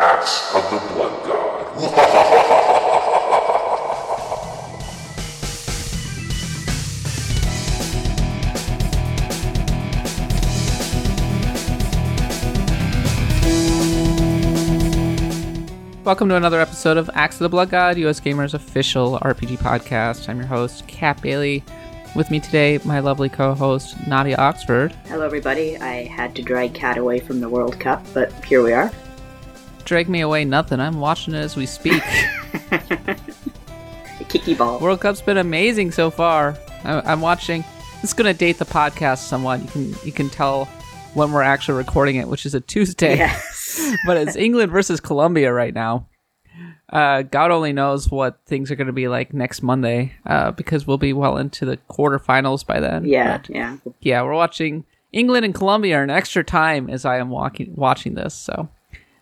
Axe of the Blood God. Welcome to another episode of Axe of the Blood God, USgamer's official RPG podcast. I'm your host, Kat Bailey. With me today, my lovely co-host, Nadia Oxford. Hello, everybody. I had to drag Kat away from the World Cup, but here we are. Drag me away, nothing. I'm watching it as we speak. Kiki ball. World Cup's been amazing so far. I- I'm watching. It's gonna date the podcast somewhat. You can you can tell when we're actually recording it, which is a Tuesday. Yes. but it's England versus Colombia right now. Uh, God only knows what things are going to be like next Monday, uh, because we'll be well into the quarterfinals by then. yeah, But, yeah. yeah, we're watching England and Colombia in extra time as I am walking watching this, so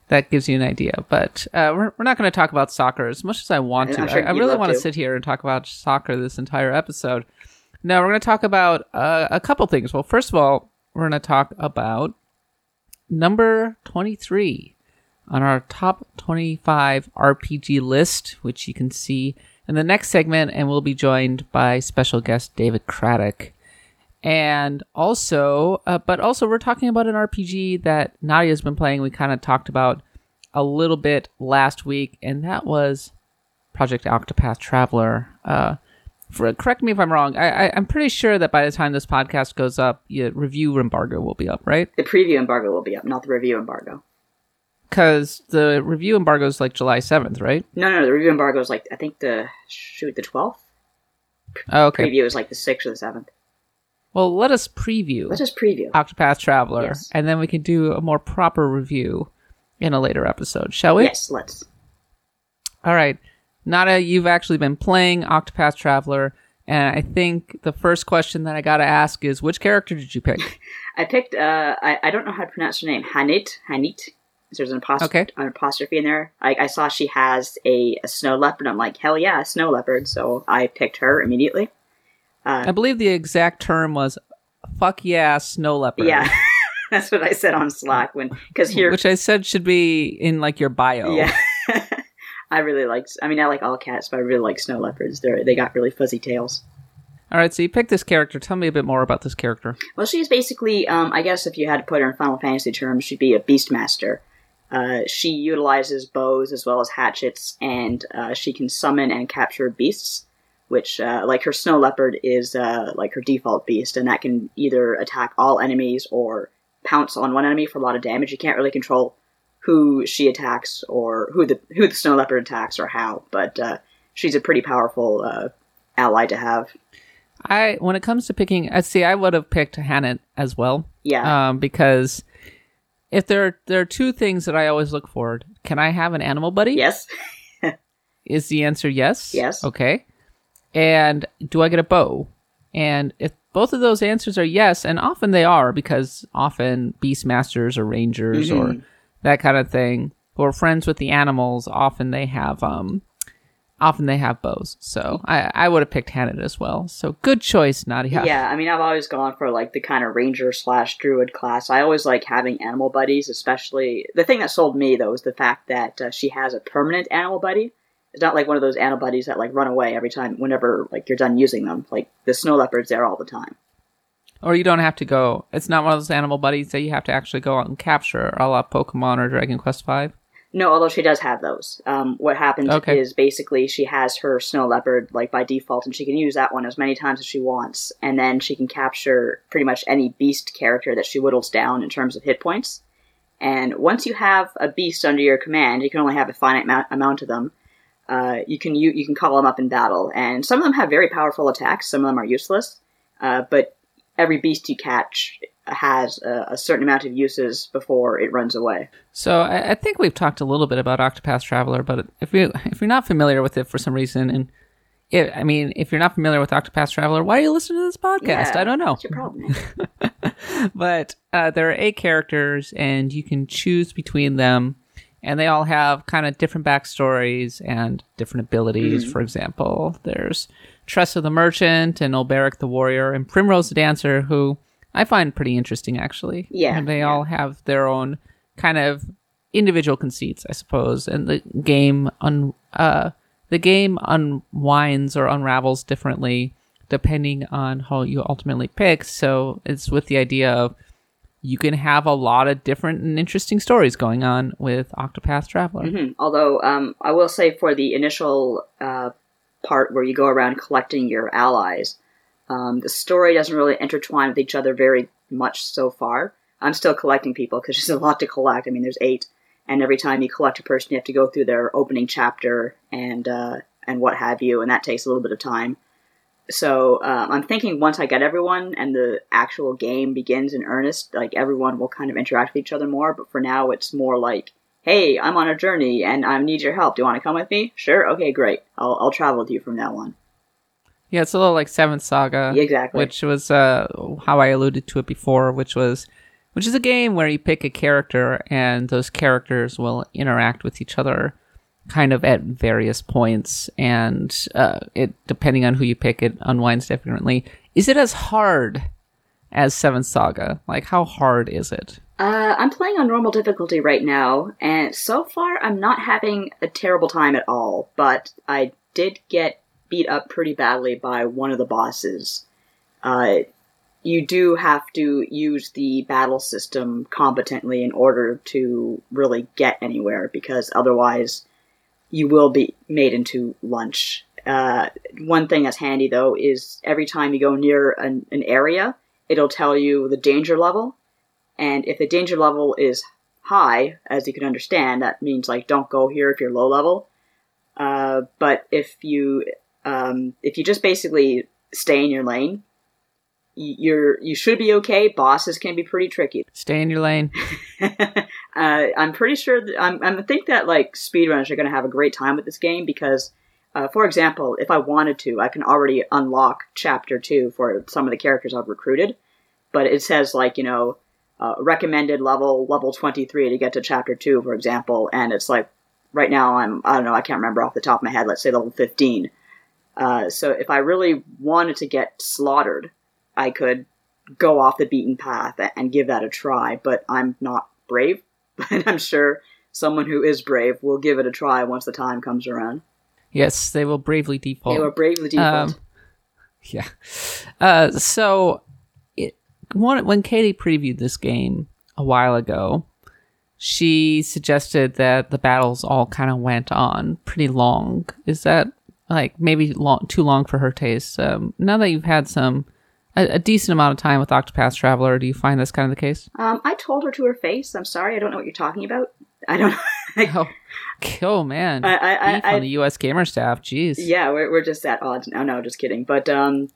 that gives you an idea. But uh, we're we're not going to talk about soccer as much as I want to. Sure I, I really want to to. sit here and talk about soccer this entire episode. No, we're going to talk about uh, a couple things. Well, first of all, we're going to talk about number 23 on our top 25 RPG list, which you can see in the next segment, and we'll be joined by special guest David Craddock. And also, uh, but also, we're talking about an RPG that Nadia's been playing. We kind of talked about a little bit last week, and that was Project Octopath Traveler. Uh, for, correct me if I'm wrong. I, I'm pretty sure that by the time this podcast goes up, yeah, review embargo will be up, right? The preview embargo will be up, not the review embargo. Because the review embargo is like July 7th, right? No, no, the review embargo is like, I think the, shoot, the 12th? Oh, okay. Preview is like the 6th or the 7th. Well, let us preview Let's just preview. Octopath Traveler, Yes. and then we can do a more proper review in a later episode, shall we? yes, let's. All right. Nada, you've actually been playing Octopath Traveler, and I think the first question that I got to ask is which character did you pick? I picked, uh, I, I don't know how to pronounce her name. Hanit? Hanit? There's an, apost- Okay. an apostrophe in there. I, I saw she has a, a snow leopard. I'm like, hell yeah, a snow leopard. So I picked her immediately. I believe the exact term was fuck yeah, snow leopard. Yeah, that's what I said on Slack when because here, Which I said should be in like your bio. yeah, I really like. I mean, I like all cats, but I really like snow leopards. They they got really fuzzy tails. All right, so you picked this character. Tell me a bit more about this character. Well, she's basically, um, I guess, if you had to put her in Final Fantasy terms, she'd be a beastmaster. Uh, she utilizes bows as well as hatchets, and uh, she can summon and capture beasts. Which, uh, like her snow leopard, is uh, like her default beast, and that can either attack all enemies or pounce on one enemy for a lot of damage. You can't really control who she attacks or who the who the snow leopard attacks or how, but uh, she's a pretty powerful uh, ally to have. I when it comes to picking, I see I would have picked Hannah as well. Yeah, Um, because if there there are two things that I always look for, can I have an animal buddy? yes, Is the answer yes? Yes. Okay. And do I get a bow? And if both of those answers are yes, and often they are because often beastmasters or rangers or Mm-hmm. that kind of thing, who are friends with the animals, often they have um often they have bows. So I, I would have picked Hannah as well. So good choice, Nadia. Yeah, I mean, I've always gone for like the kind of ranger slash druid class. I always like having animal buddies, especially the thing that sold me though is the fact that uh, she has a permanent animal buddy. It's not like one of those animal buddies that like run away every time whenever like you're done using them. Like the snow leopard's there all the time. Or you don't have to go. It's not one of those animal buddies that you have to actually go out and capture, a la Pokemon or Dragon Quest Five. No, although she does have those. Um, what happens Okay. is basically she has her snow leopard like by default, and she can use that one as many times as she wants, and then she can capture pretty much any beast character that she whittles down in terms of hit points. And once you have a beast under your command, you can only have a finite amount of them. Uh, you can you, you can call them up in battle, and some of them have very powerful attacks. Some of them are useless, uh, but every beast you catch has a, a certain amount of uses before it runs away. So I, I think we've talked a little bit about Octopath Traveler, but if you if you're not familiar with it for some reason, and it, I mean, if you're not familiar with Octopath Traveler, why are you listening to this podcast? Yeah, I don't know. What's your problem? But uh, there are eight characters, and you can choose between them, and they all have kind of different backstories and different abilities. Mm-hmm. For example, there's Tressa the Merchant and Olberic the Warrior and Primrose the Dancer, who I find pretty interesting actually. Yeah, and they yeah. all have their own kind of individual conceits, I suppose, and the game un uh the game unwinds or unravels differently depending on how you ultimately pick. So it's with the idea of you can have a lot of different and interesting stories going on with Octopath Traveler. Hmm. Although um, I will say for the initial uh, part where you go around collecting your allies, um, the story doesn't really intertwine with each other very much so far. I'm still collecting people because there's a lot to collect. I mean, there's eight, and every time you collect a person, you have to go through their opening chapter and uh, and what have you, and that takes a little bit of time. So um, I'm thinking once I get everyone and the actual game begins in earnest, like everyone will kind of interact with each other more. But for now, it's more like, "Hey, I'm on a journey and I need your help. Do you want to come with me? Sure. Okay, great. I'll I'll travel with you from now on." Yeah, it's a little like Seventh Saga, Yeah, exactly. which was uh, how I alluded to it before, which was which is a game where you pick a character and those characters will interact with each other kind of at various points and uh, it depending on who you pick it unwinds differently is it as hard as seventh saga like how hard is it Uh, I'm playing on normal difficulty right now, and so far I'm not having a terrible time at all. But I did get beat up pretty badly by one of the bosses. Uh, you do have to use the battle system competently in order to really get anywhere, because otherwise you will be made into lunch. Uh, one thing that's handy though is every time you go near an, an area, it'll tell you the danger level. And if the danger level is high, as you can understand, that means like don't go here if you're low level. Uh, but if you um, if you just basically stay in your lane, you're you should be okay. Bosses can be pretty tricky. stay in your lane uh, I'm pretty sure I'm I think that like speedrunners are going to have a great time with this game because, uh, for example, if I wanted to, I can already unlock chapter two for some of the characters I've recruited, but it says like you know uh, recommended level level 23 to get to chapter two, for example, and it's like right now I'm I don't know I can't remember off the top of my head. Let's say level 15. Uh, so if I really wanted to get slaughtered, I could go off the beaten path and give that a try, but I'm not brave. But I'm sure someone who is brave will give it a try once the time comes around. yes they will bravely default They will bravely default. Um, Yeah. Uh, so it, one, when Katie previewed this game a while ago, she suggested that the battles all kind of went on pretty long. Is that like maybe long, too long for her taste? Um, now that you've had some a, a decent amount of time with Octopath Traveler, do you find this kind of the case? um, I told her to her face, I'm sorry, I don't know what you're talking about. I don't Oh, oh man, I- I- I- on the USgamer staff. Jeez. Yeah, we're, we're just at odds. No, no, just kidding. But um,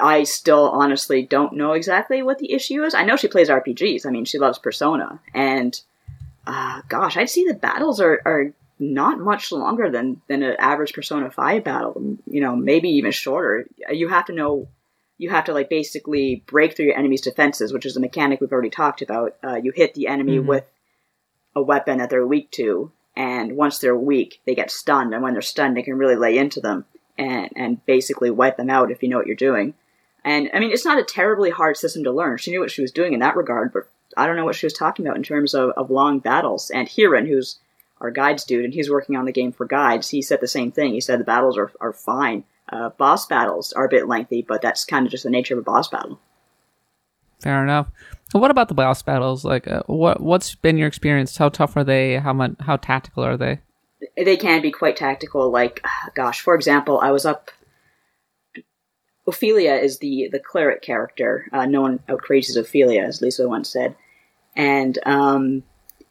I still honestly don't know exactly what the issue is. I know she plays RPGs. I mean, she loves Persona, and uh, gosh, I'd see the battles are, are not much longer than than an average Persona Five battle. You know, maybe even shorter. You have to know. You have to like basically break through your enemy's defenses, which is a mechanic we've already talked about. Uh, you hit the enemy Mhm. with a weapon that they're weak to, and once they're weak, they get stunned, and when they're stunned, they can really lay into them and and basically wipe them out if you know what you're doing. And I mean, it's not a terribly hard system to learn. She knew what she was doing in that regard, but I don't know what she was talking about in terms of, of long battles. And Hirun, who's our guides dude, and he's working on the game for guides, he said the same thing. He said the battles are, are fine. Uh, boss battles are a bit lengthy, but that's kind of just the nature of a boss battle. Fair enough. What about the boss battles? Like, uh, what what's been your experience? How tough are they? How much? How tactical are they? they can be quite tactical. Like, gosh, for example, I was up. Ophelia is the the cleric character. Uh, no one outcrazies Ophelia, as Lisa once said, and um,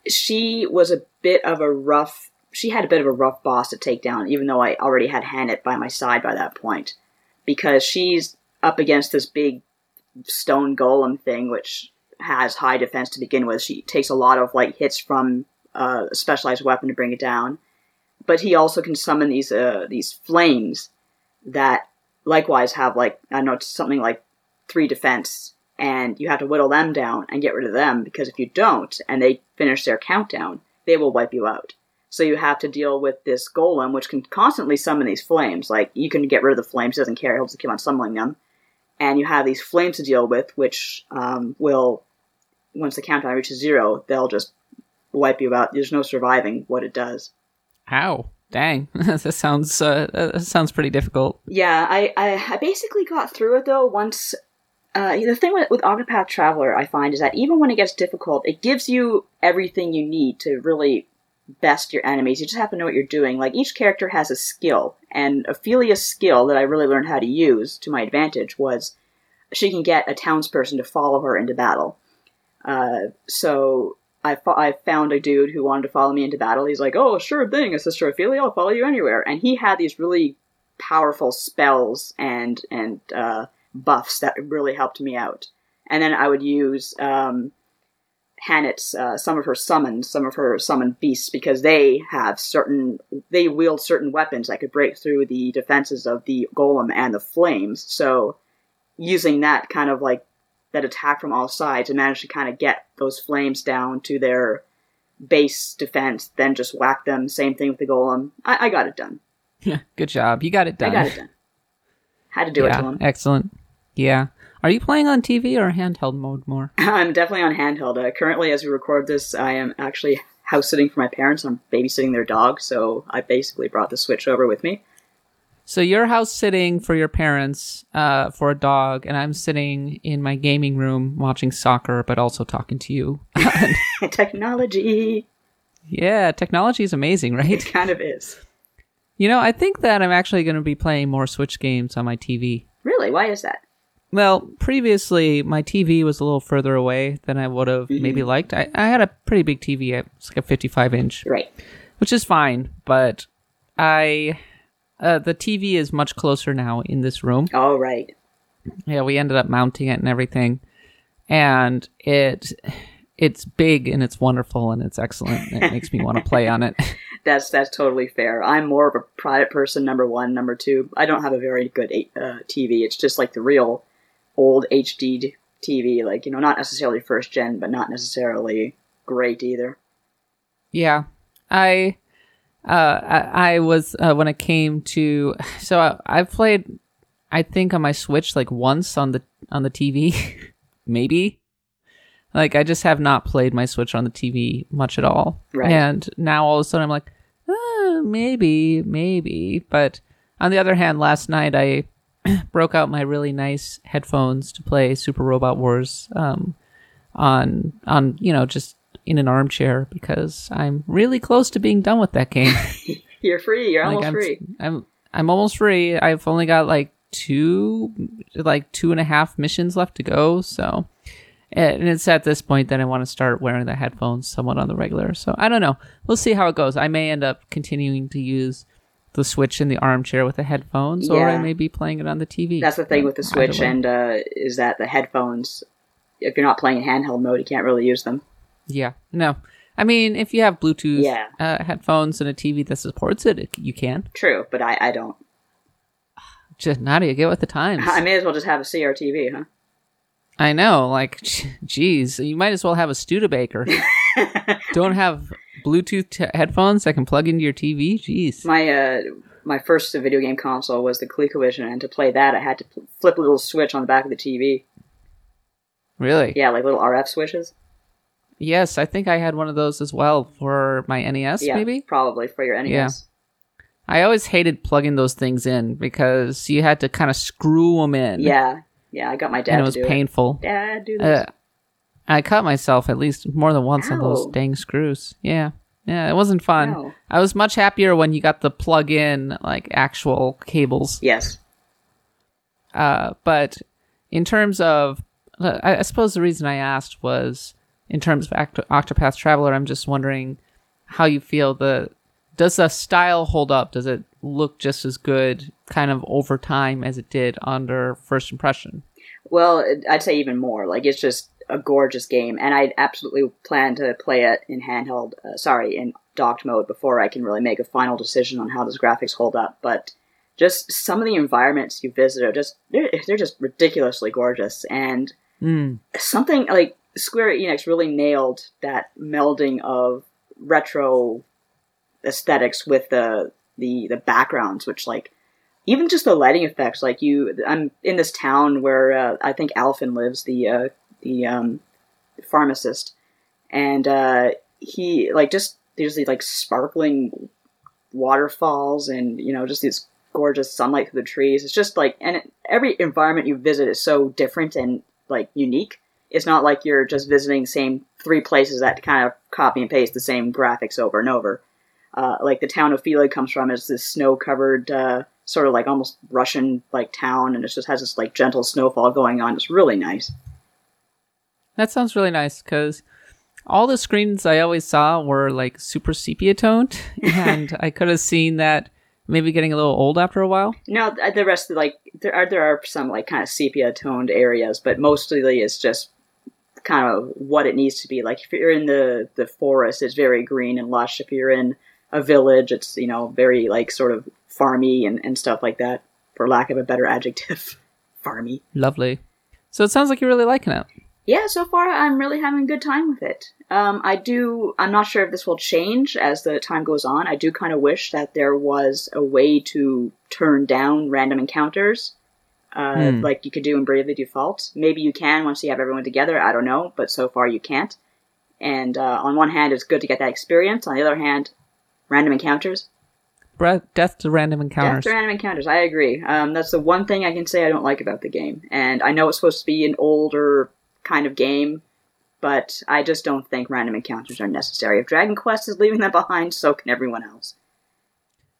she was a bit of a rough. She had a bit of a rough boss to take down, even though I already had H'aanit by my side by that point, because she's up against this big stone golem thing, which has high defense to begin with. She takes a lot of like hits from uh, a specialized weapon to bring it down but he also can summon these uh, these flames that likewise have like I know something like three defense, and you have to whittle them down and get rid of them because if you don't and they finish their countdown, they will wipe you out. So you have to deal with this golem, which can constantly summon these flames. Like you can get rid of the flames; he doesn't care; he'll just keep on summoning them. And you have these flames to deal with, which um, will, once the countdown reaches zero, they'll just wipe you out. There's no surviving what it does. How? Dang, that sounds uh, that sounds pretty difficult. Yeah, I, I, I basically got through it though once. Uh, the thing with, with Octopath Traveler, I find, is that even when it gets difficult, it gives you everything you need to really best your enemies. You just have to know what you're doing. Like each character has a skill, and Ophelia's skill that I really learned how to use to my advantage was she can get a townsperson to follow her into battle. Uh, so I, fo- I found a dude who wanted to follow me into battle. He's like, "Oh, sure thing, a Sister Ophelia. I'll follow you anywhere." And he had these really powerful spells and and uh, buffs that really helped me out. And then I would use um, H'aanit's uh, some of her summons, some of her summoned beasts, because they have certain they wield certain weapons that could break through the defenses of the golem and the flames. So using that kind of like that attack from all sides and manage to kind of get those flames down to their base defense, then just whack them. Same thing with the golem. I, I got it done. Good job. You got it done. I got it done. Had to do it yeah, to him. excellent. Yeah. Are you playing on TV or handheld mode more? I'm definitely on handheld. Uh, currently, as we record this, I am actually house sitting for my parents. I'm babysitting their dog, so I basically brought the Switch over with me. So you're house sitting for your parents uh, for a dog, and I'm sitting in my gaming room watching soccer, but also talking to you. Technology. yeah, technology is amazing, right? It kind of is. You know, I think that I'm actually going to be playing more Switch games on my TV. Really? Why is that? Well, previously my TV was a little further away than I would have maybe liked. I, I had a pretty big TV, it's like a 55 inch, Right. which is fine, but I uh, the TV is much closer now in this room. All right. Yeah, we ended up mounting it and everything, and it it's big and it's wonderful and it's excellent. And it makes me want to play on it. That's that's totally fair. I'm more of a private person. Number one, number two. I don't have a very good uh, TV. It's just like the real old HD TV. Like you know, not necessarily first gen, but not necessarily great either. Yeah, I, uh, I, I was uh, when it came to so I, I've played, I think on my Switch like once on the on the TV, maybe. Like I just have not played my Switch on the TV much at all, Right. and now all of a sudden I'm like, uh, maybe, maybe. But on the other hand, last night I broke out my really nice headphones to play Super Robot Wars um, on on you know just in an armchair because I'm really close to being done with that game. You're free. You're like almost I'm, free. I'm I'm almost free. I've only got like two like two and a half missions left to go. So and it's at this point that I want to start wearing the headphones somewhat on the regular. So I don't know. We'll see how it goes. I may end up continuing to use the Switch in the armchair with the headphones, or I may be playing it on the TV. That's the thing with the Switch, and uh, is that the headphones. If you're not playing in handheld mode, you can't really use them. Yeah, no. I mean, if you have Bluetooth Yeah. uh, headphones and a TV that supports it, it you can. True, but I, I don't. Just Nadia, get with the times. I may as well just have a CRTV, huh? I know, like, geez, you might as well have a Studebaker. Don't have Bluetooth t- headphones that can plug into your TV. Jeez. My uh, my first video game console was the ColecoVision, and to play that, I had to pl- flip a little switch on the back of the TV. Really? Yeah, like little RF switches. Yes, I think I had one of those as well for my NES. Yeah, Maybe. probably for your NES. Yeah. I always hated plugging those things in because you had to kind of screw them in. Yeah, yeah. I got my dad and it was painful. it. Dad, do this. Uh, I cut myself at least more than once on those dang screws. Yeah. Yeah, it wasn't fun. Ow. I was much happier when you got the plug in like actual cables. yes. Uh, but in terms of, I, I suppose the reason I asked was in terms of Oct- Octopath Traveler. I'm just wondering how you feel the does the style hold up? Does it look just as good, kind of over time, as it did under first impression? Well, I'd say even more. Like it's just a gorgeous game, and I absolutely plan to play it in handheld. Uh, sorry, in docked mode before I can really make a final decision on how those graphics hold up. But just some of the environments you visit are just they're, they're just ridiculously gorgeous, and Mm. something like Square Enix really nailed that melding of retro aesthetics with the the the backgrounds, which like even just the lighting effects. Like you, I'm in this town where uh, I think Alfyn lives, the uh, the um, pharmacist, and uh, he like just there's these like sparkling waterfalls and you know just these gorgeous sunlight through the trees. It's just like and every environment you visit is so different and like unique. It's not like you're just visiting same three places that kind of copy and paste the same graphics over and over. Uh, like the town of Ophelia comes from is this snow covered uh, sort of like almost Russian like town, and it just has this like gentle snowfall going on. It's really nice. That sounds really nice because all the screens I always saw were like super sepia toned, and I could have seen that maybe getting a little old after a while. No, uh, the rest of like there are there are some like kind of sepia toned areas, but mostly it's just kind of what it needs to be. Like if you're in the the forest, it's very green and lush. If you're in a village, it's you know very like sort of farmy and, and stuff like that, for lack of a better adjective. farmy. Lovely. So it sounds like you're really liking it. Yeah, so far I'm really having a good time with it. Um, I do. I'm not sure if this will change as the time goes on. I do kind of wish that there was a way to turn down random encounters, uh, Hmm. like you could do in Bravely Default. Maybe you can once you have everyone together. I don't know, but so far you can't. And uh, on one hand, it's good to get that experience. On the other hand, random encounters. Bre- Death to random encounters. Death to random encounters. I agree. Um, that's the one thing I can say I don't like about the game. And I know it's supposed to be an older kind of game, but I just don't think random encounters are necessary. If Dragon Quest is leaving them behind, so can everyone else.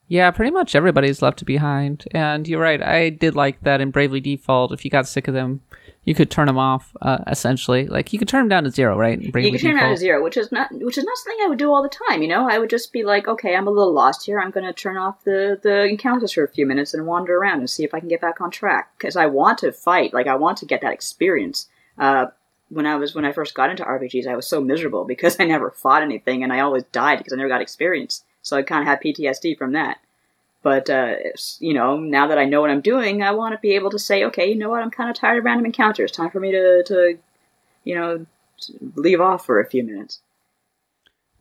Yeah, pretty much everybody's left behind. And you're right. I did like that in Bravely Default. If you got sick of them, you could turn them off. Uh, essentially, like you could turn them down to zero, right? Bravely you could turn them down to zero, which is not which is not something I would do all the time. You know, I would just be like, okay, I'm a little lost here. I'm going to turn off the the encounters for a few minutes and wander around and see if I can get back on track because I want to fight. Like I want to get that experience. Uh, when I was when I first got into RPGs, I was so miserable because I never fought anything and I always died because I never got experience. So I kind of had PTSD from that. But uh, you know, now that I know what I'm doing, I want to be able to say, okay, you know what, I'm kind of tired of random encounters. Time for me to to you know leave off for a few minutes.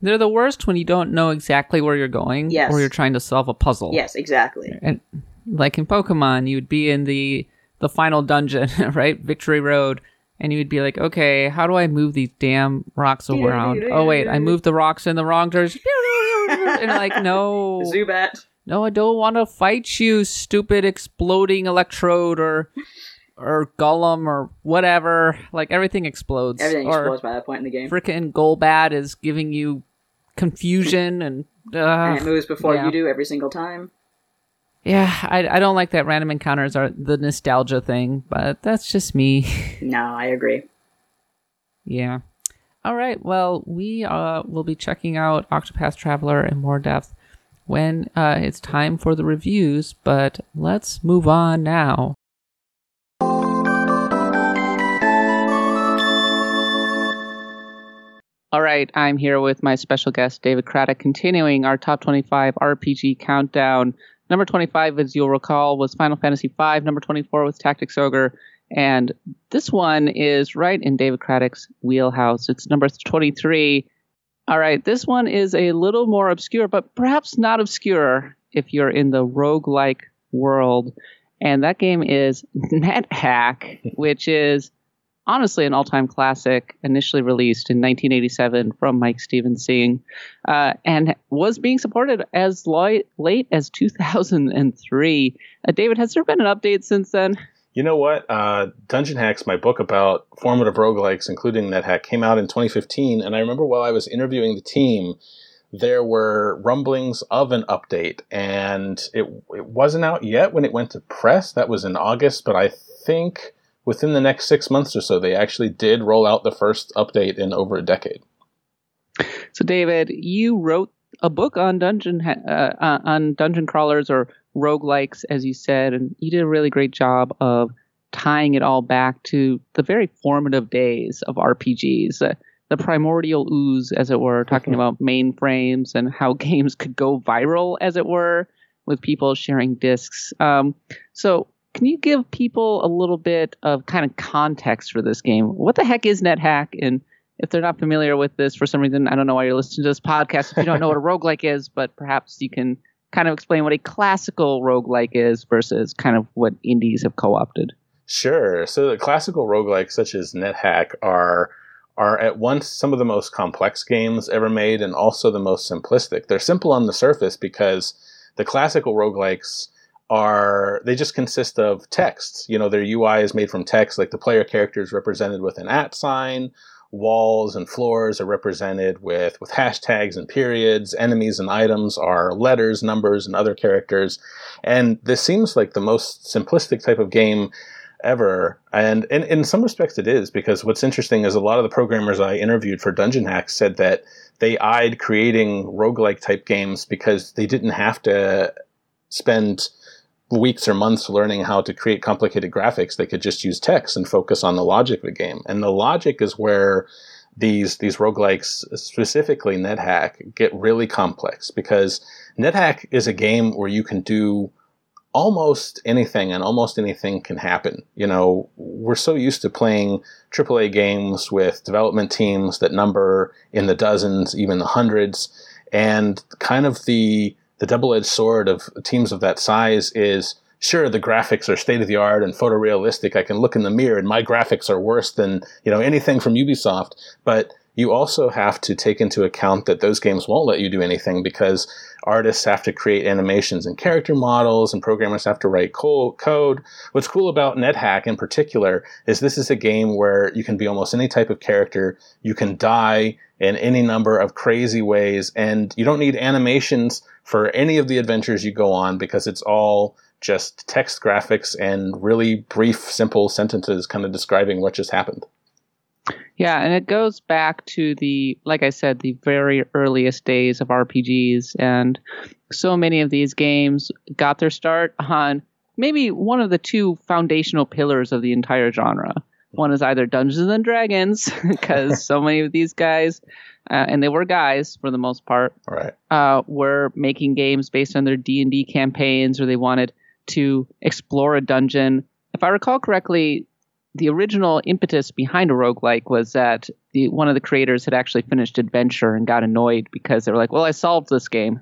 They're the worst when you don't know exactly where you're going, Yes. or you're trying to solve a puzzle. Yes, exactly. and like in Pokemon, you'd be in the the final dungeon, right, Victory Road, and you'd be like, okay, how do I move these damn rocks around? Oh wait, I moved the rocks in the wrong direction. and like, no, Zubat. no, I don't want to fight you, stupid exploding electrode or or golem or whatever. Like everything explodes. Everything or explodes by that point in the game. Frickin' Golbat is giving you confusion and. Uh, and it moves before yeah. you do every single time. Yeah, I, I don't like that random encounters are the nostalgia thing, but that's just me. No, I agree. yeah. All right. Well, we uh, will be checking out Octopath Traveler in more depth when uh, it's time for the reviews, but let's move on now. All right, I'm here with my special guest, David Craddock, continuing our top 25 RPG countdown. Number 25, as you'll recall, was Final Fantasy V. Number 24 was Tactics Ogre. And this one is right in David Craddock's wheelhouse. It's number 23. All right, this one is a little more obscure, but perhaps not obscure if you're in the roguelike world. And that game is NetHack, which is honestly an all-time classic, initially released in 1987 from Mike Stephenson, uh, and was being supported as late as 2003. Uh, David, has there been an update since then? You know what? Uh, Dungeon Hacks, my book about formative roguelikes, including NetHack, came out in 2015. And I remember while I was interviewing the team, there were rumblings of an update. And it, it wasn't out yet when it went to press. That was in August. But I think within the next six months or so, they actually did roll out the first update in over a decade. So, David, you wrote a book on dungeon uh, uh, on dungeon crawlers or roguelikes, as you said, and you did a really great job of tying it all back to the very formative days of RPGs, uh, the primordial ooze, as it were, talking about mainframes and how games could go viral, as it were, with people sharing discs. Um, so, can you give people a little bit of kind of context for this game? What the heck is NetHack? And if they're not familiar with this for some reason, I don't know why you're listening to this podcast if you don't know what a roguelike is, but perhaps you can kind of explain what a classical roguelike is versus kind of what indies have co opted. Sure. So the classical roguelikes, such as NetHack, are are at once some of the most complex games ever made and also the most simplistic. They're simple on the surface because the classical roguelikes are they just consist of texts. You know, their UI is made from text, like the player character is represented with an at sign, walls and floors are represented with with hashtags and periods, enemies and items are letters, numbers, and other characters. And this seems like the most simplistic type of game ever. And in, in some respects, it is because what's interesting is a lot of the programmers I interviewed for Dungeon Hacks said that they eyed creating roguelike type games because they didn't have to spend weeks or months learning how to create complicated graphics. They could just use text and focus on the logic of the game. And the logic is where these these roguelikes, specifically NetHack, get really complex because NetHack is a game where you can do almost anything and almost anything can happen. You know, we're so used to playing AAA games with development teams that number in the dozens, even the hundreds, and kind of the the double-edged sword of teams of that size is sure the graphics are state of the art and photorealistic. I can look in the mirror and my graphics are worse than, you know, anything from Ubisoft, but you also have to take into account that those games won't let you do anything because artists have to create animations and character models and programmers have to write code. What's cool about NetHack in particular is this is a game where you can be almost any type of character. You can die in any number of crazy ways and you don't need animations for any of the adventures you go on because it's all just text graphics and really brief, simple sentences kind of describing what just happened. Yeah, and it goes back to the, like I said, the very earliest days of RPGs. And so many of these games got their start on maybe one of the two foundational pillars of the entire genre. One is either Dungeons and Dragons, because so many of these guys, uh, and they were guys for the most part, right. uh, were making games based on their D and D campaigns, or they wanted to explore a dungeon. If I recall correctly, the original impetus behind a roguelike was that the one of the creators had actually finished Adventure and got annoyed because they were like, "Well, I solved this game."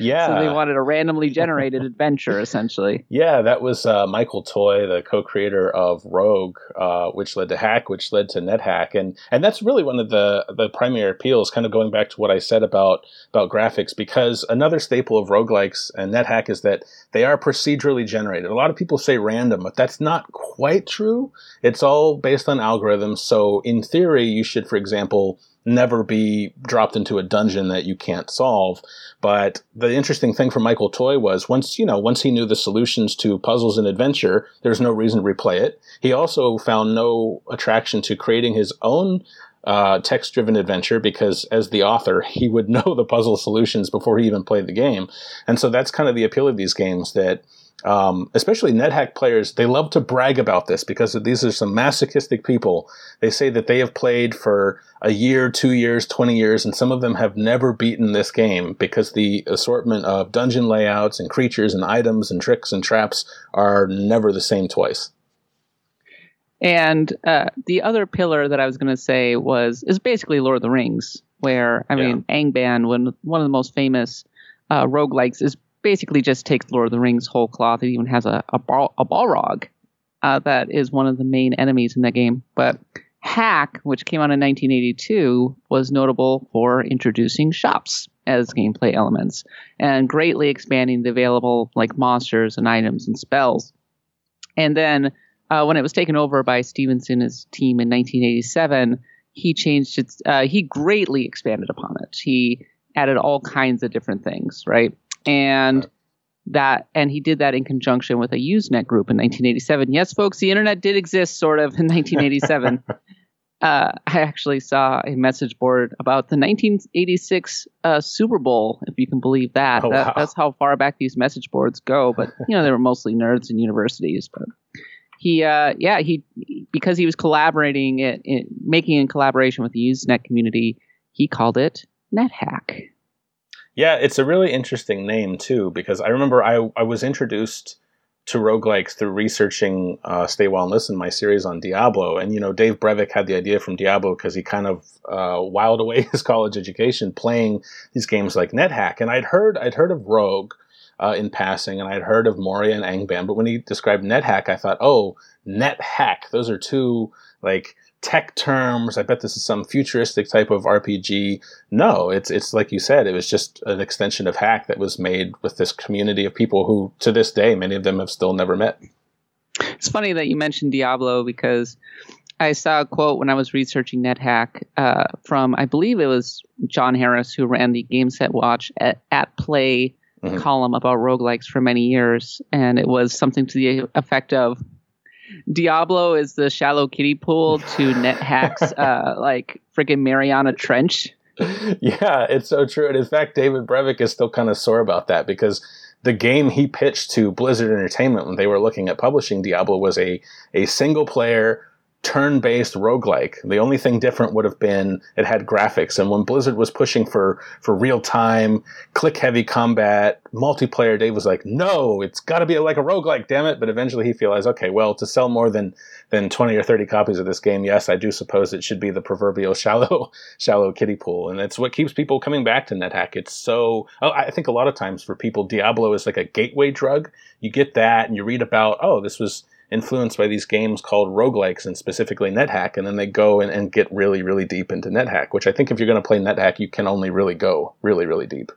Yeah. So they wanted a randomly generated adventure, essentially. Yeah, that was uh, Michael Toy, the co-creator of Rogue, uh, which led to Hack, which led to NetHack, and and that's really one of the the primary appeals. Kind of going back to what I said about about graphics, because another staple of roguelikes and NetHack is that they are procedurally generated. A lot of people say random, but that's not quite true. It's all based on algorithms. So in theory, you should, for example, never be dropped into a dungeon that you can't solve. But the interesting thing for Michael Toy was once, you know, once he knew the solutions to puzzles and adventure, there's no reason to replay it. He also found no attraction to creating his own uh, text driven adventure because as the author, he would know the puzzle solutions before he even played the game. And so that's kind of the appeal of these games that um, especially NetHack players, they love to brag about this because these are some masochistic people. They say that they have played for a year, two years, 20 years, and some of them have never beaten this game because the assortment of dungeon layouts and creatures and items and tricks and traps are never the same twice. And uh, the other pillar that I was going to say was is basically Lord of the Rings, where I mean, Angband, one one of the most famous uh, roguelikes, is basically just takes Lord of the Rings whole cloth. It even has a a, a Balrog uh, that is one of the main enemies in that game. But Hack, which came out in 1982, was notable for introducing shops as gameplay elements and greatly expanding the available like monsters and items and spells. And then uh, when it was taken over by Stephenson his team in 1987, he changed its. Uh, he greatly expanded upon it. He added all kinds of different things, right? And that and he did that in conjunction with a Usenet group in 1987. Yes, folks, the internet did exist sort of in 1987. uh, I actually saw a message board about the 1986 uh, Super Bowl, if you can believe that. Oh, that wow. That's how far back these message boards go. But you know, they were mostly nerds in universities. But he, uh, yeah, he because he was collaborating it, it, making in collaboration with the Usenet community, he called it NetHack. Yeah, it's a really interesting name too, because I remember I, I was introduced to roguelikes through researching uh, Stay Awhile and Listen, my series on Diablo. And, you know, Dave Brevik had the idea from Diablo because he kind of uh, wiled away his college education playing these games like NetHack. And I'd heard, I'd heard of Rogue uh, in passing, and I'd heard of Moria and Angband. But when he described NetHack, I thought, oh, NetHack. Those are two, like, tech terms. I bet this is some futuristic type of RPG. No, it's it's like you said, it was just an extension of Hack that was made with this community of people who, to this day, many of them have still never met. It's funny that you mentioned Diablo because I saw a quote when I was researching NetHack uh, from, I believe it was John Harris, who ran the GameSetWatch at, at Play mm-hmm. column about roguelikes for many years. And it was something to the effect of Diablo is the shallow kiddie pool to NetHack's uh, like freaking Mariana Trench. Yeah, it's so true. And in fact, David Brevik is still kind of sore about that because the game he pitched to Blizzard Entertainment when they were looking at publishing Diablo was a, a single player turn-based roguelike. The only thing different would have been it had graphics. And when Blizzard was pushing for, for real-time, click-heavy combat, multiplayer, Dave was like, no, it's gotta be like a roguelike, damn it. But eventually he realized, okay, well, to sell more than, than 20 or 30 copies of this game, yes, I do suppose it should be the proverbial shallow, shallow kiddie pool. And it's what keeps people coming back to NetHack. It's so, oh, I think a lot of times for people, Diablo is like a gateway drug. You get that and you read about, oh, this was, influenced by these games called roguelikes and specifically NetHack, and then they go and, and get really, really deep into NetHack, which I think if you're going to play NetHack, you can only really go really, really deep.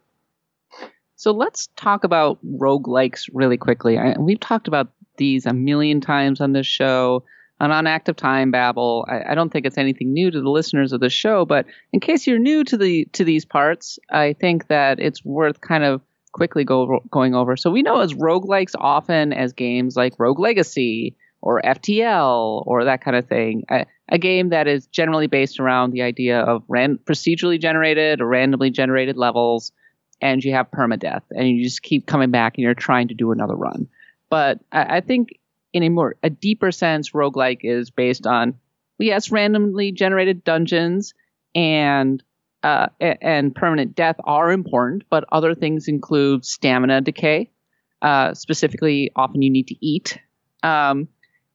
So let's talk about roguelikes really quickly. I, we've talked about these a million times on this show and on Active Time Babble. I, I, don't think it's anything new to the listeners of the show, but in case you're new to the to these parts, I think that it's worth kind of quickly go going over. So we know as roguelikes often as games like Rogue Legacy or FTL or that kind of thing. A, a game that is generally based around the idea of ran, procedurally generated or randomly generated levels, and you have permadeath, and you just keep coming back and you're trying to do another run. But I, I think in a more a deeper sense, roguelike is based on yes, randomly generated dungeons and uh, and permanent death are important, but other things include stamina decay. Uh, specifically, often you need to eat, um,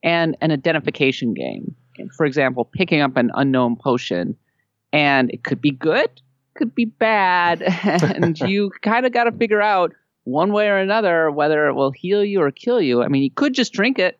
and an identification game. For example, picking up an unknown potion, and it could be good, could be bad, and you kind of got to figure out one way or another whether it will heal you or kill you. I mean, you could just drink it.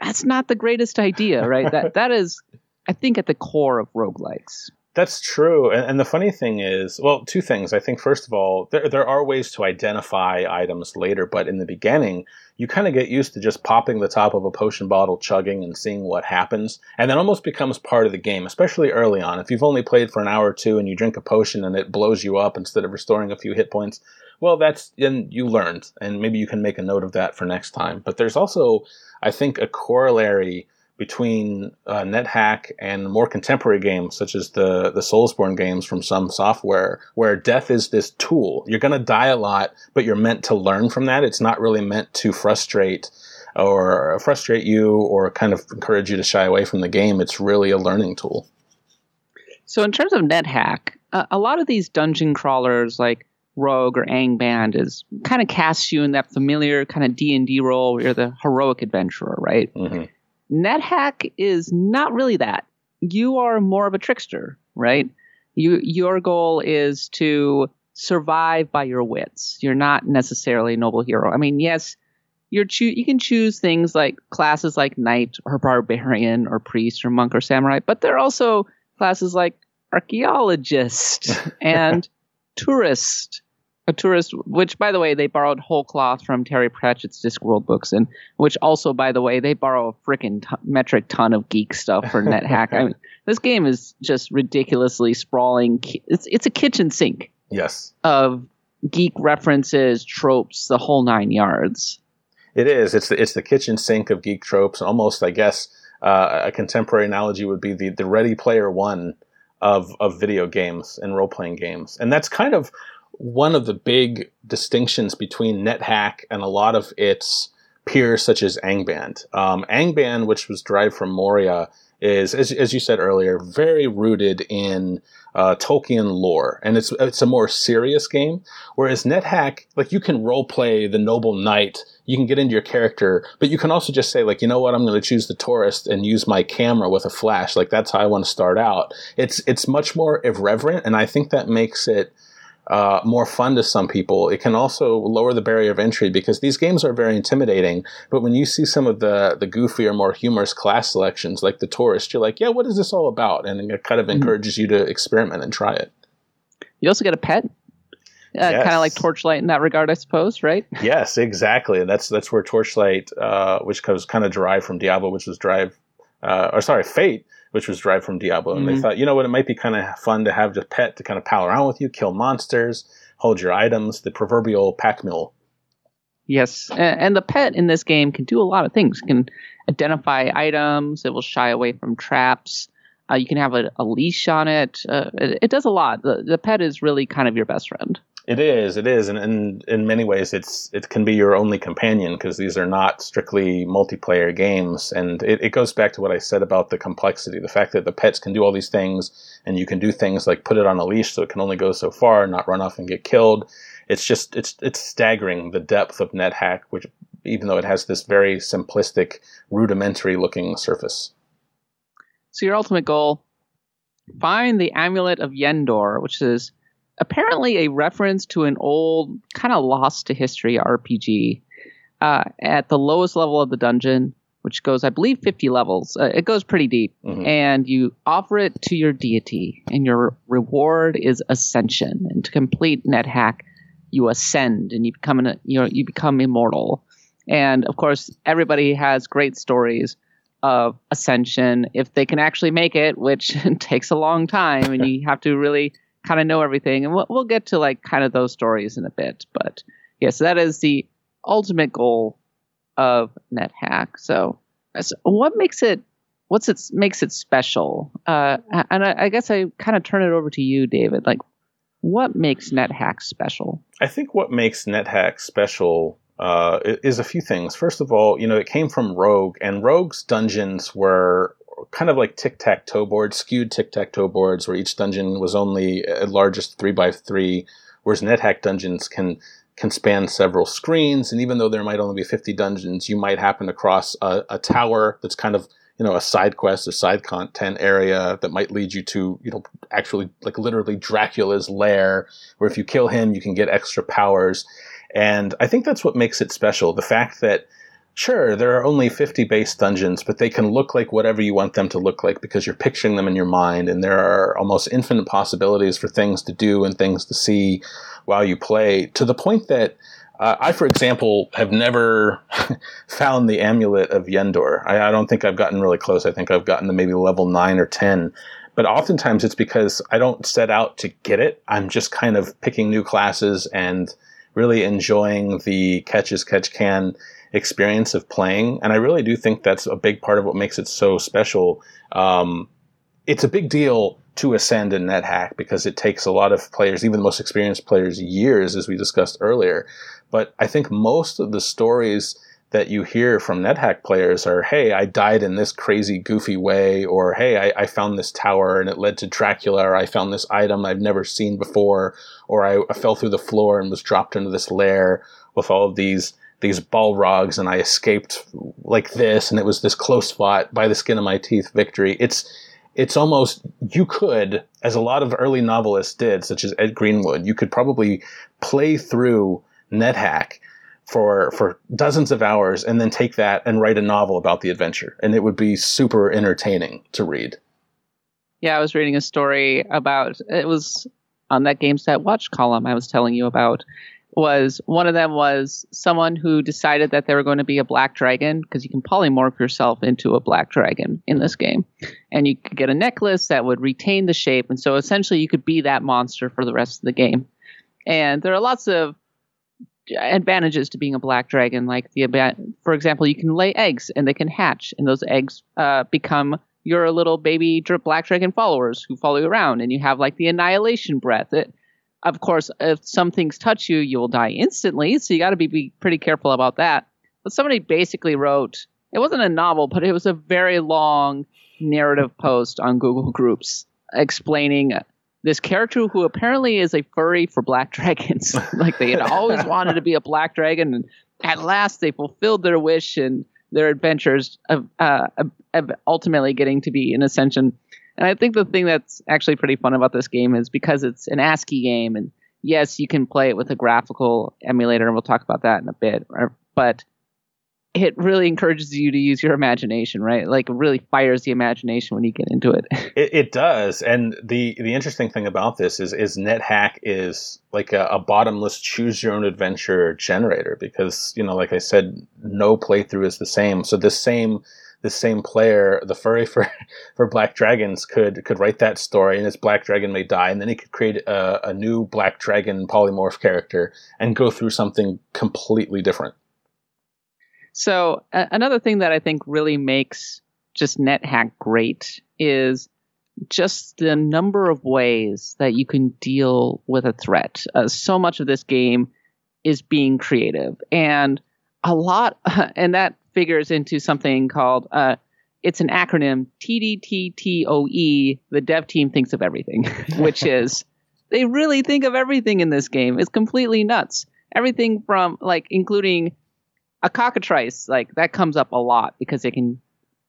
That's not the greatest idea, right? that that is, I think, at the core of roguelikes. That's true. And, and, the funny thing is, well, two things. I think, first of all, there, there are ways to identify items later, but in the beginning, you kind of get used to just popping the top of a potion bottle, chugging, and seeing what happens. And that almost becomes part of the game, especially early on. If you've only played for an hour or two and you drink a potion and it blows you up instead of restoring a few hit points, well, that's, and you learned. And maybe you can make a note of that for next time. But there's also, I think, a corollary between uh, NetHack and more contemporary games, such as the the Soulsborne games from some software, where death is this tool. You're going to die a lot, but you're meant to learn from that. It's not really meant to frustrate or frustrate you or kind of encourage you to shy away from the game. It's really a learning tool. So, in terms of NetHack, uh, a lot of these dungeon crawlers, like Rogue or Angband, is kind of casts you in that familiar kind of D and D role where you're the heroic adventurer, right? Mm-hmm NetHack is not really that. You are more of a trickster, right? You your goal is to survive by your wits. You're not necessarily a noble hero. I mean, yes, you're you can choose things like classes like knight or barbarian or priest or monk or samurai, but there are also classes like archaeologist and tourist a tourist, which by the way they borrowed whole cloth from Terry Pratchett's Discworld books, and which also by the way they borrow a freaking t- metric ton of geek stuff for NetHack. I mean, this game is just ridiculously sprawling. It's it's a kitchen sink. Yes. Of geek references, tropes, the whole nine yards. It is. It's the it's the kitchen sink of geek tropes. Almost, I guess, uh, a contemporary analogy would be the the Ready Player One of of video games and role playing games, and that's kind of one of the big distinctions between NetHack and a lot of its peers, such as Angband. Um, Angband, which was derived from Moria, is, as, as you said earlier, very rooted in uh, Tolkien lore, and it's it's a more serious game. Whereas NetHack, like you can role play the noble knight, you can get into your character, but you can also just say like, you know what, I'm going to choose the tourist and use my camera with a flash. Like that's how I want to start out. It's it's much more irreverent, and I think that makes it uh, more fun to some people. It can also lower the barrier of entry because these games are very intimidating. But when you see some of the the goofier, more humorous class selections, like the tourist, you're like, yeah, what is this all about? And it kind of Mm-hmm. encourages you to experiment and try it. You also get a pet. Uh, Yes. Kind of like Torchlight in that regard, I suppose, right? Yes, exactly. And that's that's where Torchlight, uh, which was kind of derived from Diablo, which was derived, uh, or sorry, Fate, which was derived from Diablo. And they Mhm. thought, you know what, it might be kind of fun to have just pet to kind of pal around with you, kill monsters, hold your items, the proverbial pack mule. Yes, and the pet in this game can do a lot of things. It can identify items. It will shy away from traps. Uh, you can have a, a leash on it. Uh, it. It does a lot. The, the pet is really kind of your best friend. It is, it is, and, and in many ways, it's it can be your only companion because these are not strictly multiplayer games, and it, it goes back to what I said about the complexity, the fact that the pets can do all these things, and you can do things like put it on a leash so it can only go so far, not run off and get killed. It's just it's it's staggering the depth of NetHack, which even though it has this very simplistic, rudimentary looking surface. So your ultimate goal: find the amulet of Yendor, which is apparently a reference to an old, kind of lost to history RPG. Uh, at the lowest level of the dungeon, which goes, I believe, 50 levels. Uh, it goes pretty deep. Mhm. and you offer it to your deity, and your reward is ascension. And to complete NetHack, you ascend and you become an, you know you become immortal. And of course, everybody has great stories of ascension if they can actually make it, which takes a long time, and you have to really kind of know everything. And we'll, we'll get to like kind of those stories in a bit. But yes, that is the ultimate goal of NetHack. So, so what makes it what's it makes it special? Uh, and I, I guess I kind of turn it over to you, David. Like, what makes NetHack special? I think what makes NetHack special uh, is a few things. First of all, you know, it came from Rogue, and Rogue's dungeons were kind of like tic tac toe boards, skewed tic tac toe boards, where each dungeon was only at largest three by three, whereas NetHack dungeons can can span several screens, and even though there might only be 50 dungeons, you might happen across a, a tower that's kind of you know a side quest, a side content area that might lead you to you know actually like literally Dracula's lair, where if you kill him, you can get extra powers. And I think that's what makes it special. The fact that, sure, there are only 50 base dungeons, but they can look like whatever you want them to look like because you're picturing them in your mind. And there are almost infinite possibilities for things to do and things to see while you play to the point that uh, I, for example, have never found the amulet of Yendor. I, I don't think I've gotten really close. I think I've gotten to maybe level 9 or 10 but oftentimes it's because I don't set out to get it. I'm just kind of picking new classes and really enjoying the catch as catch can experience of playing. And I really do think that's a big part of what makes it so special. Um, it's a big deal to ascend in NetHack because it takes a lot of players, even the most experienced players, years, as we discussed earlier. But I think most of the stories that you hear from NetHack players are, hey, I died in this crazy, goofy way, or hey, I, I found this tower and it led to Dracula, or I found this item I've never seen before, or I, I fell through the floor and was dropped into this lair with all of these these balrogs and I escaped like this and it was this close fought by the skin of my teeth victory. It's it's almost you could, as a lot of early novelists did, such as Ed Greenwood, you could probably play through NetHack for for dozens of hours and then take that and write a novel about the adventure and it would be super entertaining to read Yeah, I was reading a story about it was on that GameSetWatch column I was telling you about. Was one of them was someone who decided that they were going to be a black dragon because you can polymorph yourself into a black dragon in this game, and you could get a necklace that would retain the shape, and so essentially you could be that monster for the rest of the game. And there are lots of advantages to being a black dragon, like the for example, you can lay eggs and they can hatch, and those eggs uh, become your little baby black dragon followers who follow you around, and you have like the annihilation breath. It, of course, if some things touch you, you will die instantly, so you got to be, be pretty careful about that. But somebody basically wrote it wasn't a novel, but it was a very long narrative post on Google Groups explaining this character who apparently is a furry for black dragons. like they had always wanted to be a black dragon, and at last they fulfilled their wish and their adventures of, uh, of, of ultimately getting to be an ascension. And I think the thing that's actually pretty fun about this game is because it's an ASCII game and yes, you can play it with a graphical emulator, and we'll talk about that in a bit. But it really encourages you to use your imagination, right? Like it really fires the imagination when you get into it. It, it does, and the the interesting thing about this is is NetHack is like a, a, bottomless choose your own adventure generator because you know, like I said, no playthrough is the same. So this same the same player, the furry for for Black Dragons, could could write that story, and his Black Dragon may die, and then he could create a, a new Black Dragon polymorph character and go through something completely different. So another thing that I think really makes just NetHack great is just the number of ways that you can deal with a threat. Uh, so much of this game is being creative, and a lot, and that figures into something called. Uh, it's an acronym TDTTOE. The dev team thinks of everything, which is they really think of everything in this game. It's completely nuts. Everything from like including a cockatrice, like that comes up a lot because they can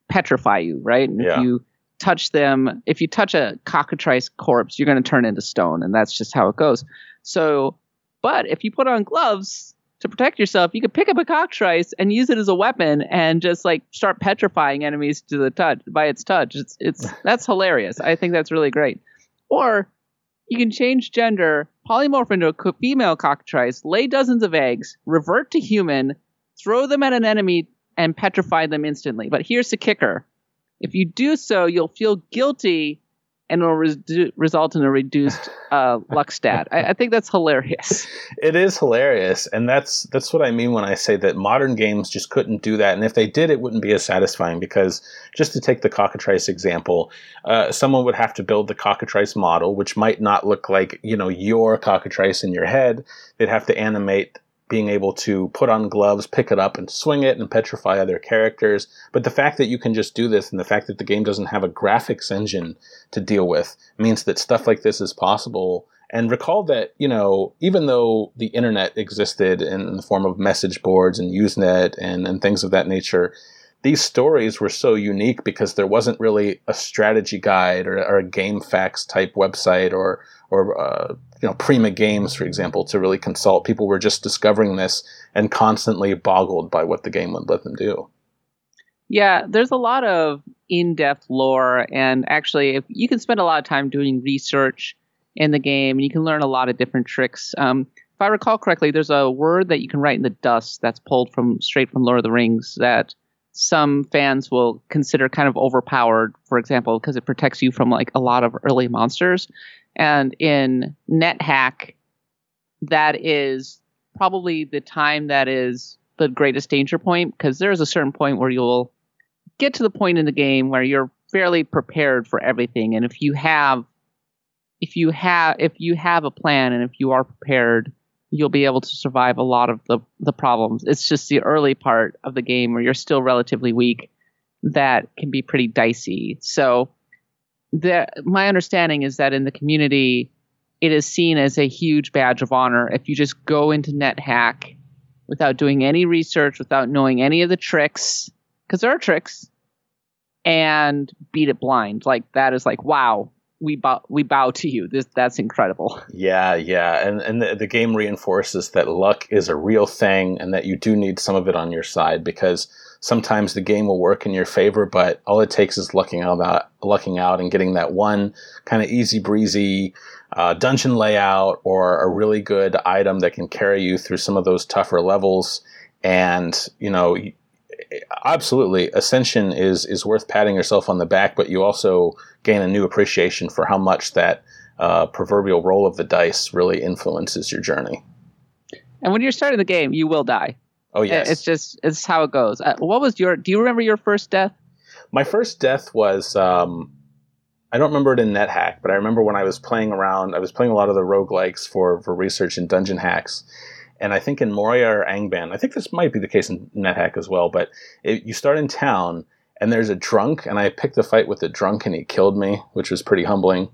petrify you, right? And yeah. if you touch them, if you touch a cockatrice corpse, you're going to turn into stone, and that's just how it goes. So, but if you put on gloves to protect yourself, you could pick up a cockatrice and use it as a weapon and just like start petrifying enemies to the touch by its touch. It's it's that's hilarious. I think that's really great. Or you can change gender, polymorph into a female cockatrice, lay dozens of eggs, revert to human, throw them at an enemy and petrify them instantly. But here's the kicker if you do so, you'll feel guilty and it'll re- result in a reduced uh, luck stat. I, I, think that's hilarious. It is hilarious, and that's that's what I mean when I say that modern games just couldn't do that. And if they did, it wouldn't be as satisfying because just to take the cockatrice example, uh, someone would have to build the cockatrice model, which might not look like you know your cockatrice in your head. They'd have to animate being able to put on gloves, pick it up, and swing it and petrify other characters. But the fact that you can just do this and the fact that the game doesn't have a graphics engine to deal with means that stuff like this is possible. And recall that, you know, even though the internet existed in the form of message boards and Usenet and, and things of that nature, these stories were so unique because there wasn't really a strategy guide or, or a GameFAQs type website or or uh, you know Prima Games, for example, to really consult. People were just discovering this and constantly boggled by what the game would let them do. Yeah, there's a lot of in-depth lore, and actually, if you can spend a lot of time doing research in the game, and you can learn a lot of different tricks. Um, if I recall correctly, there's a word that you can write in the dust that's pulled from straight from Lord of the Rings that some fans will consider kind of overpowered, for example, because it protects you from like a lot of early monsters. And in NetHack, that is probably the time that is the greatest danger point because there's a certain point where you'll get to the point in the game where you're fairly prepared for everything. And if you have if you have if you have a plan and if you are prepared, you'll be able to survive a lot of the, the problems. It's just the early part of the game where you're still relatively weak that can be pretty dicey. So the, my understanding is that in the community, it is seen as a huge badge of honor if you just go into NetHack without doing any research, without knowing any of the tricks, because there are tricks, and beat it blind. Like that is like, wow, we bow we bow to you. This that's incredible. Yeah, yeah, and and the, the, game reinforces that luck is a real thing, and that you do need some of it on your side because sometimes the game will work in your favor, but all it takes is lucking out, lucking out, and getting that one kind of easy breezy uh, dungeon layout or a really good item that can carry you through some of those tougher levels. And you know, absolutely, Ascension is is worth patting yourself on the back, but you also gain a new appreciation for how much that uh, proverbial roll of the dice really influences your journey. And when you're starting the game, you will die. Oh yes, it's just it's how it goes. Uh, what was your? Do you remember your first death? My first death was um, I don't remember it in NetHack, but I remember when I was playing around. I was playing a lot of the roguelikes for for research in Dungeon Hacks, and I think in Moria or Angband, I think this might be the case in NetHack as well. But it, you start in town, and there's a drunk, and I picked a fight with the drunk, and he killed me, which was pretty humbling.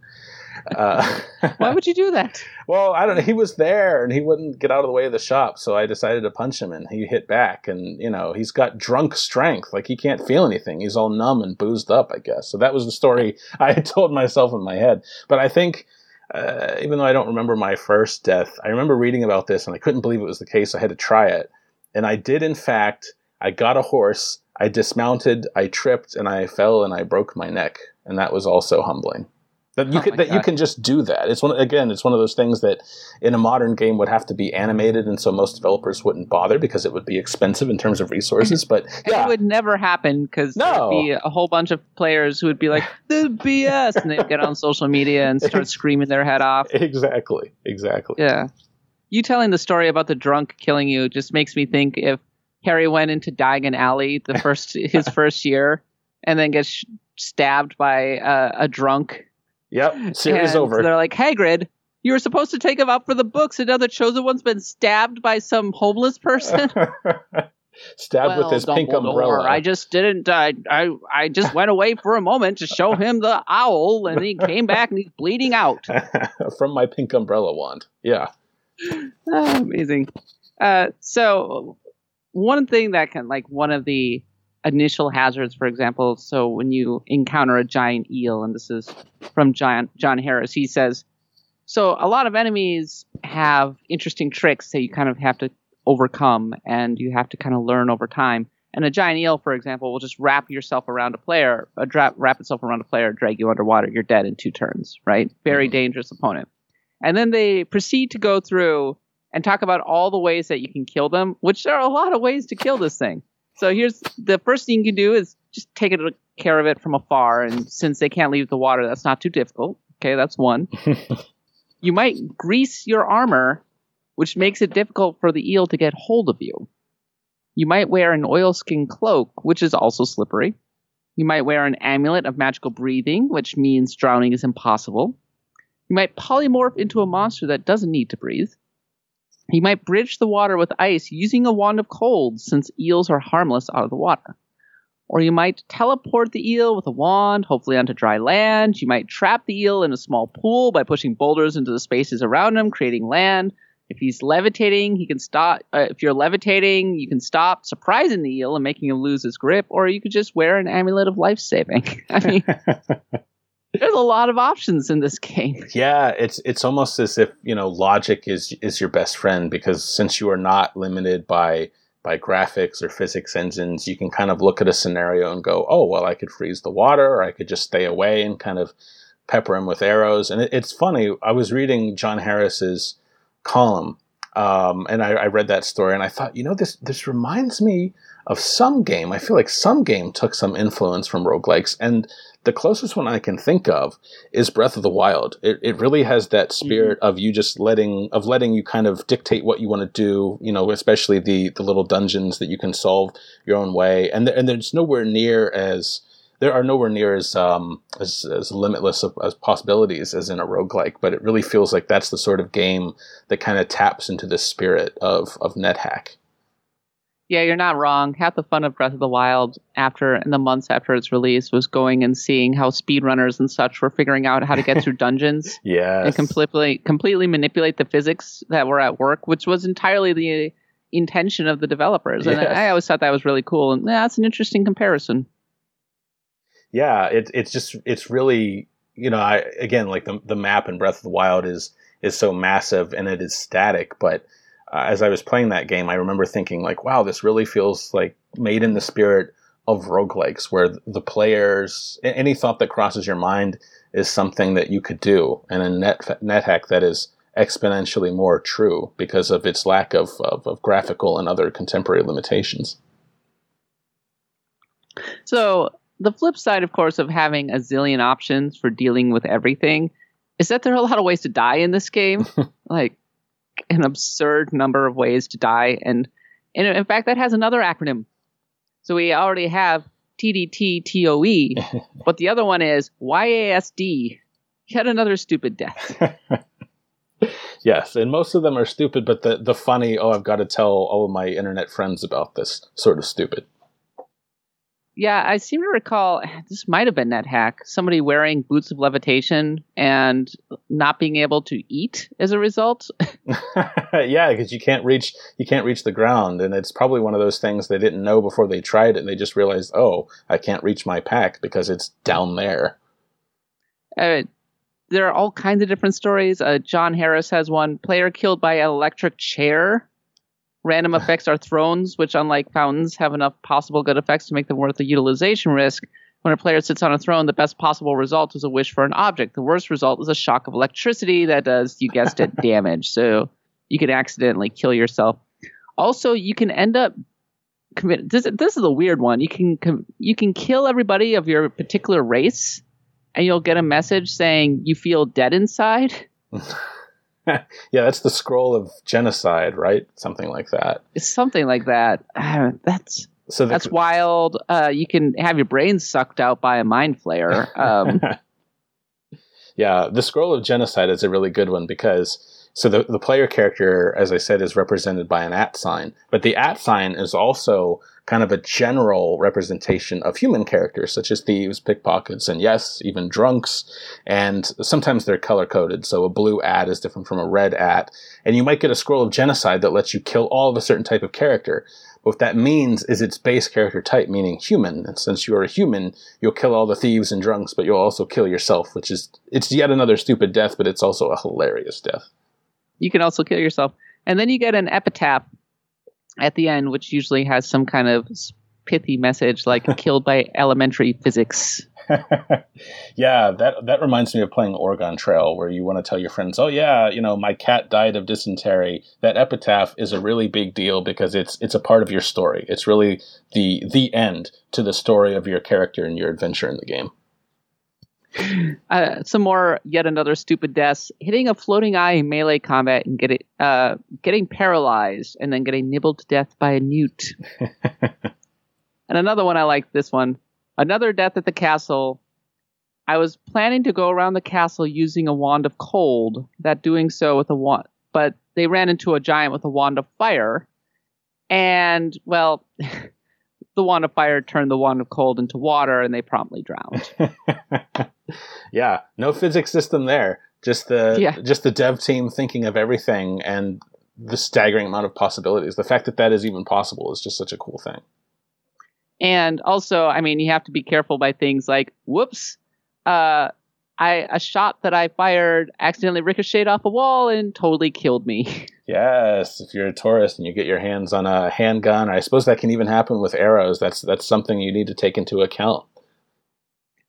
Uh, Why would you do that? Well, I don't know. He was there and he wouldn't get out of the way of the shop, so I decided to punch him and he hit back. And, you know, he's got drunk strength. Like he can't feel anything. He's all numb and boozed up, I guess. So that was the story I had told myself in my head. But I think uh, even though I don't remember my first death, I remember reading about this and I couldn't believe it was the case. I had to try it. And I did, in fact, I got a horse, I dismounted, I tripped, and I fell and I broke my neck. And that was also humbling. That you Oh can that you can just do that. It's one again. It's one of those things that in a modern game would have to be animated, and so most developers wouldn't bother because it would be expensive in terms of resources. But yeah, It would never happen because No. there'd be a whole bunch of players who would be like, "The BS," and they'd get on social media and start screaming their head off. exactly, exactly. Yeah. You telling the story about the drunk killing you just makes me think if Harry went into Diagon Alley the first his first year and then gets sh- stabbed by a drunk. Yep, series and over. They're like, Hagrid, you were supposed to take him up for the books, and now the chosen one's been stabbed by some homeless person. Stabbed with Well, his pink umbrella. I just didn't. I, I I just went away for a moment to show him the owl, and he came back and he's bleeding out. from my pink umbrella wand. Yeah. Ah, amazing. Uh, so one thing that can like one of the initial hazards, for example, so when you encounter a giant eel, and this is from John John Harris, he says, so a lot of enemies have interesting tricks that you kind of have to overcome, and you have to kind of learn over time. And a giant eel, for example, will just wrap yourself around a player, uh, dra- wrap itself around a player, drag you underwater. You're dead in two turns, right? Very dangerous opponent. And then they proceed to go through and talk about all the ways that you can kill them, which there are a lot of ways to kill this thing. So here's the first thing you can do is just take it, care of it from afar. And since they can't leave the water, that's not too difficult. Okay, that's one. you might grease your armor, which makes it difficult for the eel to get hold of you. You might wear an oilskin cloak, which is also slippery. You might wear an amulet of magical breathing, which means drowning is impossible. You might polymorph into a monster that doesn't need to breathe. You might bridge the water with ice using a wand of cold, since eels are harmless out of the water. Or you might teleport the eel with a wand, hopefully onto dry land. You might trap the eel in a small pool by pushing boulders into the spaces around him, creating land. If he's levitating, he can stop. Uh, if you're levitating, you can stop surprising the eel and making him lose his grip. Or you could just wear an amulet of life saving. I mean, there's a lot of options in this game. Yeah, it's it's almost as if you know logic is is your best friend because since you are not limited by by graphics or physics engines, you can kind of look at a scenario and go, oh well, I could freeze the water, or I could just stay away and kind of pepper him with arrows. And it, it's funny. I was reading John Harris's column, um, and I, I read that story, and I thought, you know, this this reminds me of some game. I feel like some game took some influence from roguelikes, and the closest one I can think of is Breath of the Wild. It, it really has that spirit of you just letting of letting you kind of dictate what you want to do. You know, especially the the little dungeons that you can solve your own way, and th- and there's nowhere near as there are nowhere near as um as, as limitless of, as possibilities as in a roguelike, but it really feels like that's the sort of game that kind of taps into the spirit of of NetHack. Yeah, you're not wrong. Half the fun of Breath of the Wild after in the months after its release was going and seeing how speedrunners and such were figuring out how to get through dungeons Yeah, and completely completely manipulate the physics that were at work, which was entirely the intention of the developers. And Yes. I always thought that was really cool. And yeah, that's an interesting comparison. yeah it, it's just it's really you know i again like the, the map in breath of the wild is is so massive and it is static but Uh, as i was playing that game i remember thinking like wow this really feels like made in the spirit of roguelikes where the players any thought that crosses your mind is something that you could do and a net net hack that is exponentially more true because of its lack of, of, of graphical and other contemporary limitations So the flip side, of course, of having a zillion options for dealing with everything is that there are a lot of ways to die in this game. like an absurd number of ways to die. And, and in fact, that has another acronym. So we already have TDTTOE, but the other one is YASD. Yet another stupid death. Yes, and most of them are stupid, but the, the funny, oh, I've got to tell all of my internet friends about this sort of stupid. Yeah, I seem to recall this might have been NetHack. Somebody wearing boots of levitation and not being able to eat as a result. yeah, because you can't reach you can't reach the ground, and it's probably one of those things they didn't know before they tried it, and they just realized, oh, I can't reach my pack because it's down there. Uh, there are all kinds of different stories. Uh, John Harris has one player killed by an electric chair. Random effects are thrones, which, unlike fountains, have enough possible good effects to make them worth the utilization risk. When a player sits on a throne, the best possible result is a wish for an object. The worst result is a shock of electricity that does, you guessed it, damage. So you can accidentally kill yourself. Also, you can end up commit. This, this is a weird one. You can com- you can kill everybody of your particular race, and you'll get a message saying you feel dead inside. yeah, that's the scroll of genocide, right? Something like that. It's something like that. Uh, that's So the, that's wild. Uh, you can have your brain sucked out by a mind flayer. Um, yeah, the scroll of genocide is a really good one because so the the player character, as I said, is represented by an at sign, but the at sign is also kind of a general representation of human characters, such as thieves, pickpockets, and yes, even drunks. And sometimes they're color coded, so a blue ad is different from a red ad. And you might get a scroll of genocide that lets you kill all of a certain type of character. But what that means is its base character type, meaning human. And since you are a human, you'll kill all the thieves and drunks, but you'll also kill yourself, which is it's yet another stupid death, but it's also a hilarious death. you can also kill yourself, and then you get an epitaph at the end, which usually has some kind of pithy message like "killed by elementary physics." yeah, that that reminds me of playing Oregon Trail, where you want to tell your friends, "Oh yeah, you know, my cat died of dysentery." That epitaph is a really big deal because it's it's a part of your story. It's really the the end to the story of your character and your adventure in the game. uh, some more yet another stupid deaths. Hitting a floating eye in melee combat and get it, uh, getting paralyzed and then getting nibbled to death by a newt. And another one i like this one. Another death at the castle. I was planning to go around the castle using a wand of cold that doing so with a wand but they ran into a giant with a wand of fire. And well the wand of fire turned the wand of cold into water and they promptly drowned yeah, no physics system there. Just the Yeah. just the dev team thinking of everything and the staggering amount of possibilities. The fact that that is even possible is just such a cool thing. And also, I mean, you have to be careful by things like, whoops, uh, I a shot that I fired accidentally ricocheted off a wall and totally killed me. Yes, if you're a tourist and you get your hands on a handgun, I suppose that can even happen with arrows. That's that's something you need to take into account.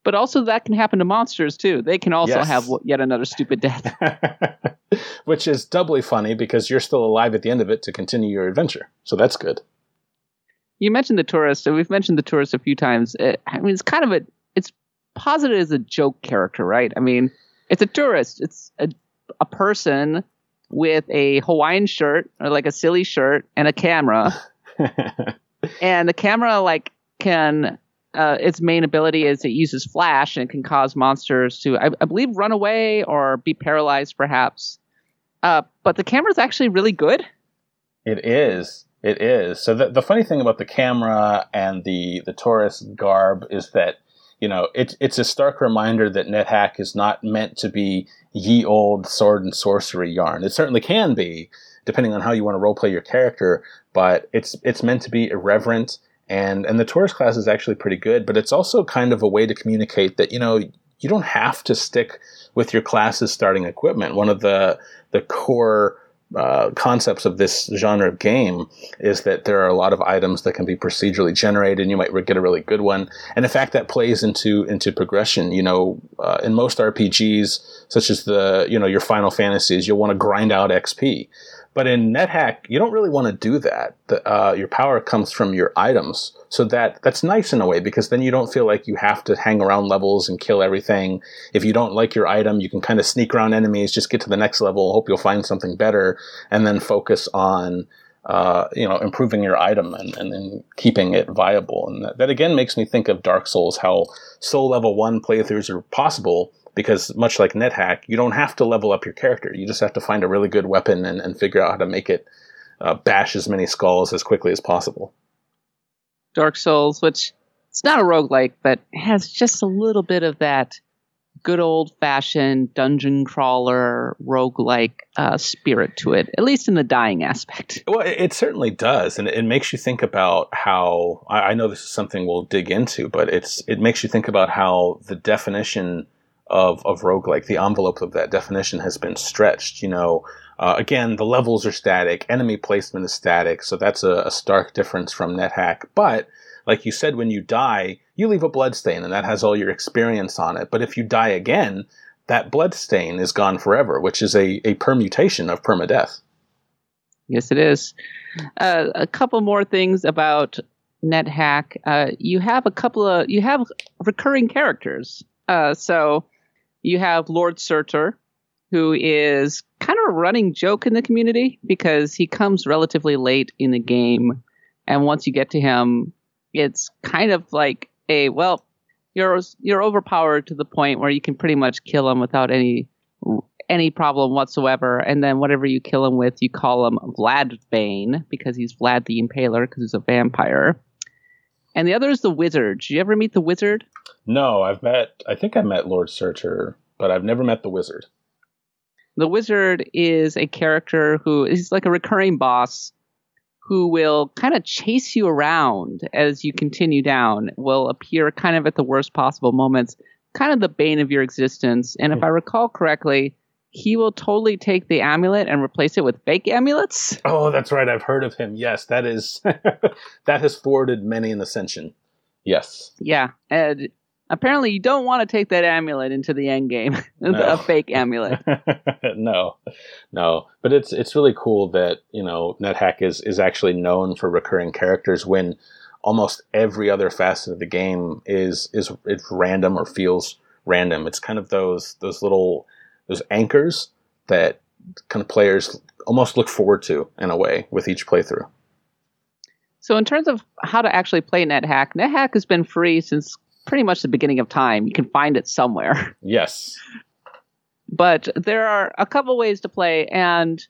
but also, that can happen to monsters too. They can also Yes. have yet another stupid death. Which is doubly funny because you're still alive at the end of it to continue your adventure. So that's good. you mentioned the tourist, and we've mentioned the tourist a few times. Uh, I mean, it's kind of a posited as a joke character, right? I mean, it's a tourist. It's a a person with a Hawaiian shirt or like a silly shirt and a camera. and the camera like can uh, its main ability is it uses flash and it can cause monsters to I, I believe run away or be paralyzed perhaps uh, but the camera is actually really good It is. It is. So the, the funny thing about the camera and the the tourist garb is that you know it's it's a stark reminder that NetHack is not meant to be ye old sword and sorcery yarn. It certainly can be, depending on how you want to roleplay your character, but it's it's meant to be irreverent and and the tourist class is actually pretty good, but it's also kind of a way to communicate that you know you don't have to stick with your class's starting equipment. One of the the core uh, concepts of this genre of game is that there are a lot of items that can be procedurally generated. And you might get a really good one. And in fact that plays into into progression you know uh, in most rpgs such as the you know your final fantasies you'll want to grind out xp but in NetHack, you don't really want to do that. The, uh, your power comes from your items, so that that's nice in a way because then you don't feel like you have to hang around levels and kill everything. If you don't like your item, you can kind of sneak around enemies, just get to the next level, hope you'll find something better, and then focus on uh, you know improving your item and, and, keeping it viable. And that, that again makes me think of Dark Souls, how soul level one playthroughs are possible because much like NetHack, you don't have to level up your character. You just have to find a really good weapon and, and figure out how to make it uh, bash as many skulls as quickly as possible. dark souls which it's not a roguelike but has just a little bit of that good old fashioned dungeon crawler roguelike uh, spirit to it at least in the dying aspect Well, it, it certainly does, and it, it makes you think about how. I, I know this is something we'll dig into, but it's it makes you think about how the definition of, of roguelike. The envelope of that definition has been stretched. You know, uh, again, the levels are static, enemy placement is static, so that's a, a stark difference from NetHack. But like you said, when you die, you leave a bloodstain, and that has all your experience on it. But if you die again, that bloodstain is gone forever, which is a, a permutation of permadeath. Yes, it is. Uh, a couple more things about NetHack. Uh, you have a couple of you have recurring characters. Uh, so you have Lord Surtur, who is kind of a running joke in the community because he comes relatively late in the game, and once you get to him, it's kind of like a well, you're you're overpowered to the point where you can pretty much kill him without any any problem whatsoever. And then whatever you kill him with, you call him Vlad Bane because he's Vlad the Impaler because he's a vampire. And the other is the Wizard. Did you ever meet the Wizard? No, I've met. I think I met Lord Surtur, but I've never met the Wizard. The Wizard is a character who is like a recurring boss who will kind of chase you around as you continue down, will appear kind of at the worst possible moments, kind of the bane of your existence. And if I recall correctly, he will totally take the amulet and replace it with fake amulets. Oh, that's right. I've heard of him. Yes, that is that has thwarted many an ascension. Yes. Yeah, and apparently you don't want to take that amulet into the end game. No. a fake amulet. no, no. But it's it's really cool that you know NetHack is is actually known for recurring characters when almost every other facet of the game is is it's random or feels random. It's kind of those those little those anchors that kind of players almost look forward to in a way with each playthrough. So in terms of how to actually play NetHack, NetHack has been free since pretty much the beginning of time. You can find it somewhere. Yes. But there are a couple ways to play and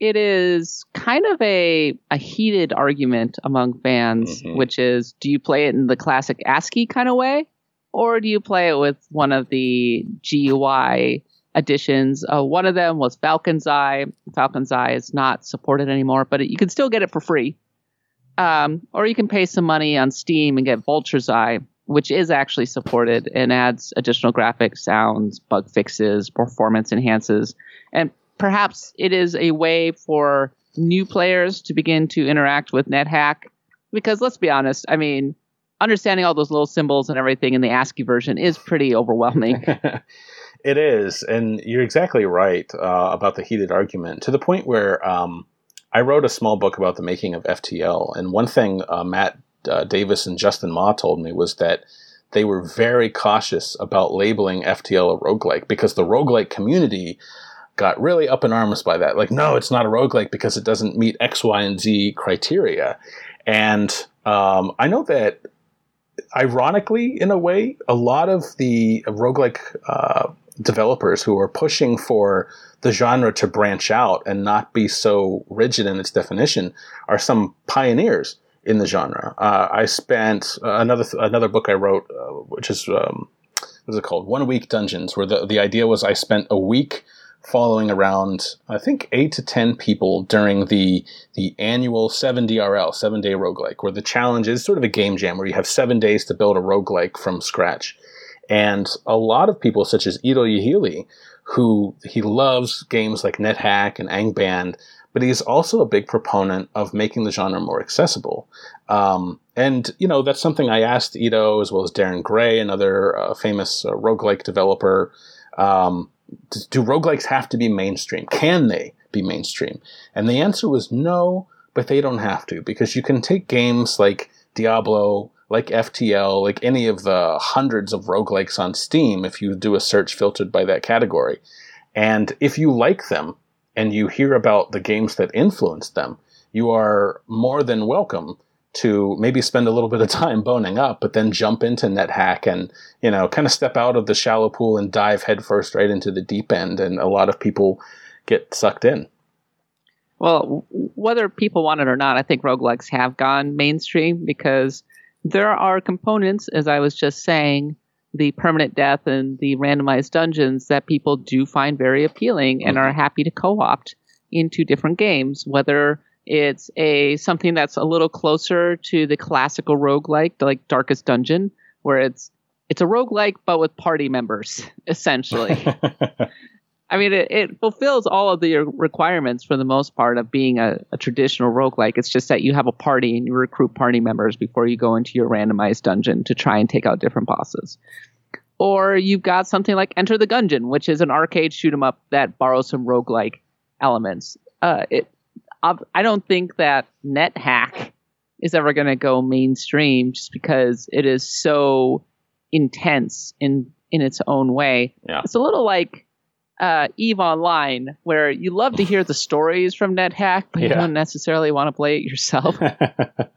it is kind of a a heated argument among fans, Mhm. which is do you play it in the classic ASCII kind of way or do you play it with one of the GUI additions? Uh, one of them was Falcon's Eye. Falcon's Eye is not supported anymore, but it, you can still get it for free. Um, or you can pay some money on Steam and get Vulture's Eye, which is actually supported and adds additional graphics, sounds, bug fixes, performance enhances, and perhaps it is a way for new players to begin to interact with NetHack. Because let's be honest, I mean, understanding all those little symbols and everything in the ASCII version is pretty overwhelming. it is, and you're exactly right uh, about the heated argument to the point where um, I wrote a small book about the making of FTL, and one thing uh, Matt uh, Davis and Justin Ma told me was that they were very cautious about labeling FTL a roguelike because the roguelike community got really up in arms by that. Like, no, it's not a roguelike because it doesn't meet X, Y, and Z criteria. And um, I know that ironically, in a way, a lot of the roguelike uh, developers who are pushing for the genre to branch out and not be so rigid in its definition are some pioneers in the genre. Uh, I spent uh, another another book I wrote, uh, which is um, what is it called? One Week Dungeons, where the the idea was I spent a week following around I think eight to ten people during the the annual seven DRL seven day roguelike, where the challenge is sort of a game jam where you have seven days to build a roguelike from scratch. And a lot of people, such as Ido Yehieli, who he loves games like NetHack and Angband, but he's also a big proponent of making the genre more accessible. Um, and, you know, that's something I asked Ido as well as Darren Grey, another uh, famous uh, roguelike developer. Um, do roguelikes have to be mainstream? Can they be mainstream? And the answer was no, but they don't have to because you can take games like Diablo, like FTL, like any of the hundreds of roguelikes on Steam if you do a search filtered by that category. And if you like them and you hear about the games that influenced them, you are more than welcome to maybe spend a little bit of time boning up, but then jump into NetHack and, you know, kind of step out of the shallow pool and dive headfirst right into the deep end. And a lot of people get sucked in. Well, whether people want it or not, I think roguelikes have gone mainstream because there are components, as I was just saying, the permanent death and the randomized dungeons that people do find very appealing and are mm-hmm. happy to co-opt into different games, whether it's a something that's a little closer to the classical roguelike, like Darkest Dungeon, where it's it's a roguelike but with party members essentially. I mean, it, it fulfills all of the requirements for the most part of being a, a traditional roguelike. It's just that you have a party and you recruit party members before you go into your randomized dungeon to try and take out different bosses. Or you've got something like Enter the Gungeon, which is an arcade shoot 'em up that borrows some roguelike elements. Uh, it, I don't think that NetHack is ever going to go mainstream just because it is so intense in in its own way. Yeah. It's a little like uh, Eve Online, where you love to hear the stories from NetHack, but you don't necessarily want to play it yourself.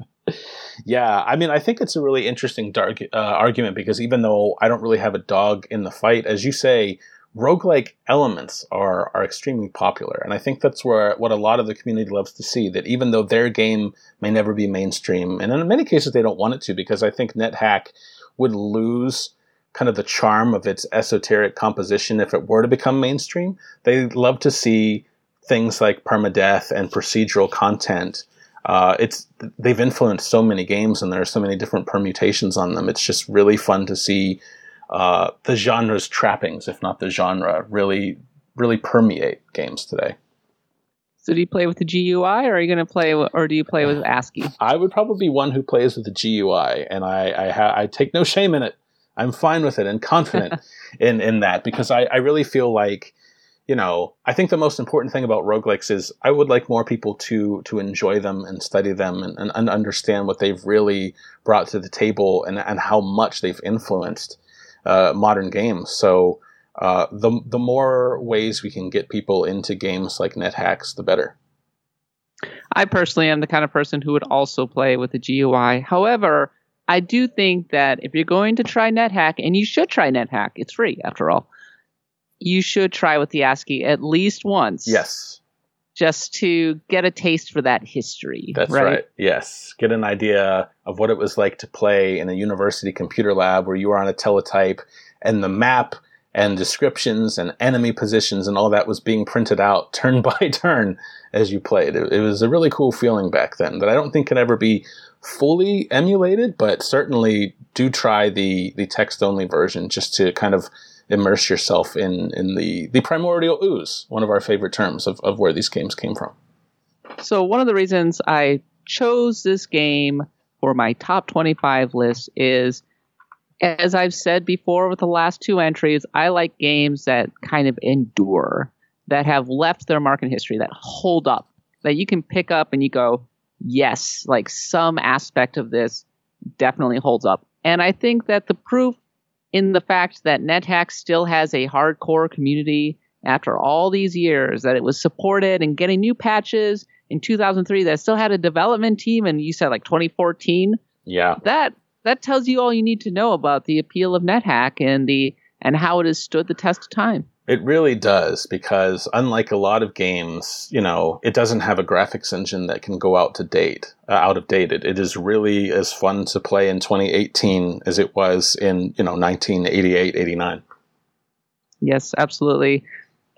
yeah, I mean, I think it's a really interesting dark, uh, argument because even though I don't really have a dog in the fight, as you say, roguelike elements are are extremely popular, and I think that's where what a lot of the community loves to see. That even though their game may never be mainstream, and in many cases they don't want it to, because I think NetHack would lose kind of the charm of its esoteric composition if it were to become mainstream. They love to see things like permadeath and procedural content uh, it's they've influenced so many games and there are so many different permutations on them. It's just really fun to see uh, the genre's trappings, if not the genre, really really permeate games today. so do you play with the GUI, or are you going to play, or do you play with ASCII? I would probably be one who plays with the GUI, and I I, ha- I take no shame in it. I'm fine with it and confident in in that because I, I really feel like you know I think the most important thing about roguelikes is I would like more people to to enjoy them and study them and, and, and understand what they've really brought to the table and and how much they've influenced uh, modern games. So uh, the the more ways we can get people into games like NetHacks, the better. I personally am the kind of person who would also play with the GUI. However, I do think that if you're going to try NetHack, and you should try NetHack, it's free after all, you should try with the ASCII at least once. Yes. Just to get a taste for that history. That's right. Yes. Get an idea of what it was like to play in a university computer lab where you were on a teletype and the map and descriptions and enemy positions and all that was being printed out turn by turn as you played. It, it was a really cool feeling back then that I don't think can ever be fully emulated, but certainly do try the, the text only version just to kind of immerse yourself in, in the, the primordial ooze, one of our favorite terms of, of where these games came from. So one of the reasons I chose this game for my top 25 list is as I've said before with the last two entries, I like games that kind of endure, that have left their mark in history, that hold up, that you can pick up and you go, yes, like some aspect of this definitely holds up. And I think that the proof in the fact that NetHack still has a hardcore community after all these years, that it was supported and getting new patches in 2003 that still had a development team and you said like 2014 Yeah. that that tells you all you need to know about the appeal of NetHack and the and how it has stood the test of time. It really does because unlike a lot of games, you know, it doesn't have a graphics engine that can go out to date, uh, out of date. It, it is really as fun to play in 2018 as it was in, you know, 1988, 89. Yes, absolutely.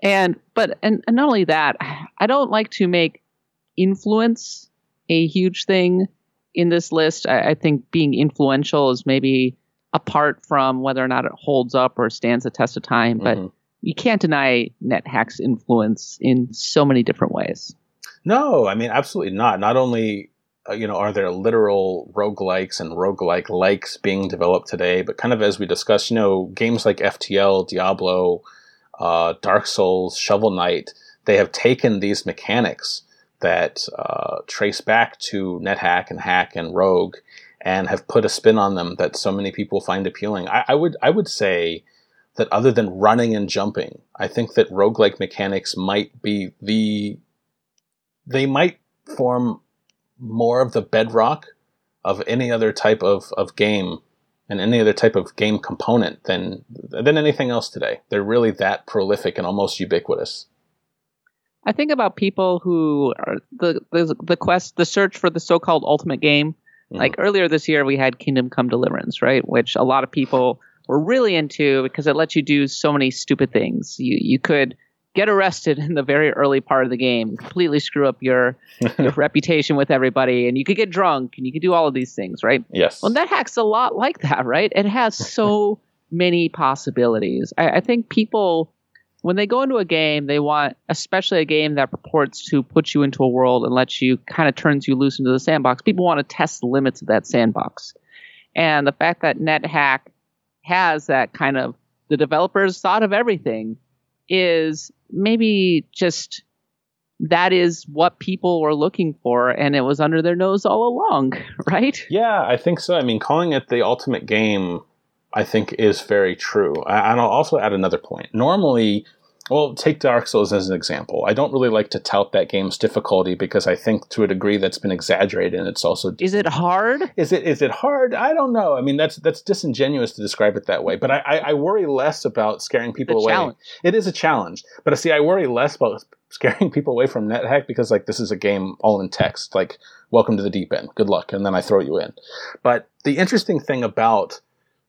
And but and, and not only that, I don't like to make influence a huge thing in this list. I, I think being influential is maybe apart from whether or not it holds up or stands the test of time, but Mhm. You can't deny NetHack's influence in so many different ways. No, I mean, absolutely not. Not only, uh, you know, are there literal roguelikes and roguelike likes being developed today, but kind of as we discussed, you know, games like FTL, Diablo, uh, Dark Souls, Shovel Knight, they have taken these mechanics that uh, trace back to NetHack and Hack and Rogue and have put a spin on them that so many people find appealing. I, I would I would say that other than running and jumping, I think that roguelike mechanics might be the they might form more of the bedrock of any other type of, of game and any other type of game component than than anything else today. They're really that prolific and almost ubiquitous. I think about people who are the the, the quest, the search for the so-called ultimate game. Mhm. Like earlier this year, we had Kingdom Come Deliverance, right? Which a lot of people were really into because it lets you do so many stupid things. You you could get arrested in the very early part of the game, completely screw up your your reputation with everybody, and you could get drunk and you could do all of these things, right? Yes. Well, NetHack's a lot like that, right? It has so many possibilities. I, I think people, when they go into a game, they want, especially a game that purports to put you into a world and lets you kind of turns you loose into the sandbox. People want to test the limits of that sandbox, and the fact that NetHack has that kind of the developers thought of everything is maybe just that is what people were looking for and it was under their nose all along right Yeah, I think so. I mean, calling it the ultimate game, I think, is very true. And I'll also add another point. Normally, well, take Dark Souls as an example. I don't really like to tout that game's difficulty because I think to a degree that's been exaggerated and it's also is it hard is it is it hard? I don't know. I mean, that's that's disingenuous to describe it that way. But I, I, I worry less about scaring people away. challenge. It is a challenge, but I see. I worry less about scaring people away from NetHack because like this is a game all in text. Like, welcome to the deep end. Good luck, and then I throw you in. But the interesting thing about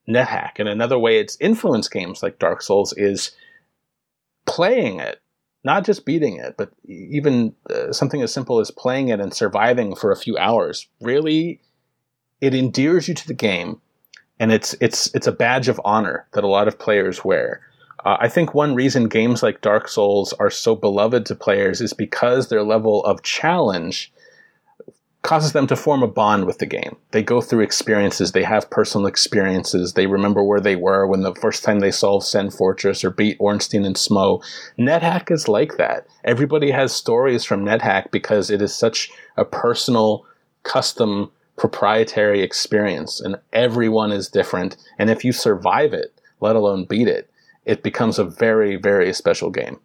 NetHack and another way it's influenced games like Dark Souls is playing it not just beating it, but even uh, something as simple as playing it and surviving for a few hours. Really, it endears you to the game, and it's it's it's a badge of honor that a lot of players wear. Uh, I think one reason games like Dark Souls are so beloved to players is because their level of challenge causes them to form a bond with the game. They go through experiences, they have personal experiences, they remember where they were when the first time they solved Sen Fortress or beat Ornstein and Smough. NetHack is like that. Everybody has stories from NetHack because it is such a personal, custom, proprietary experience, and everyone is different. And if you survive it, let alone beat it, it becomes a very, very special game.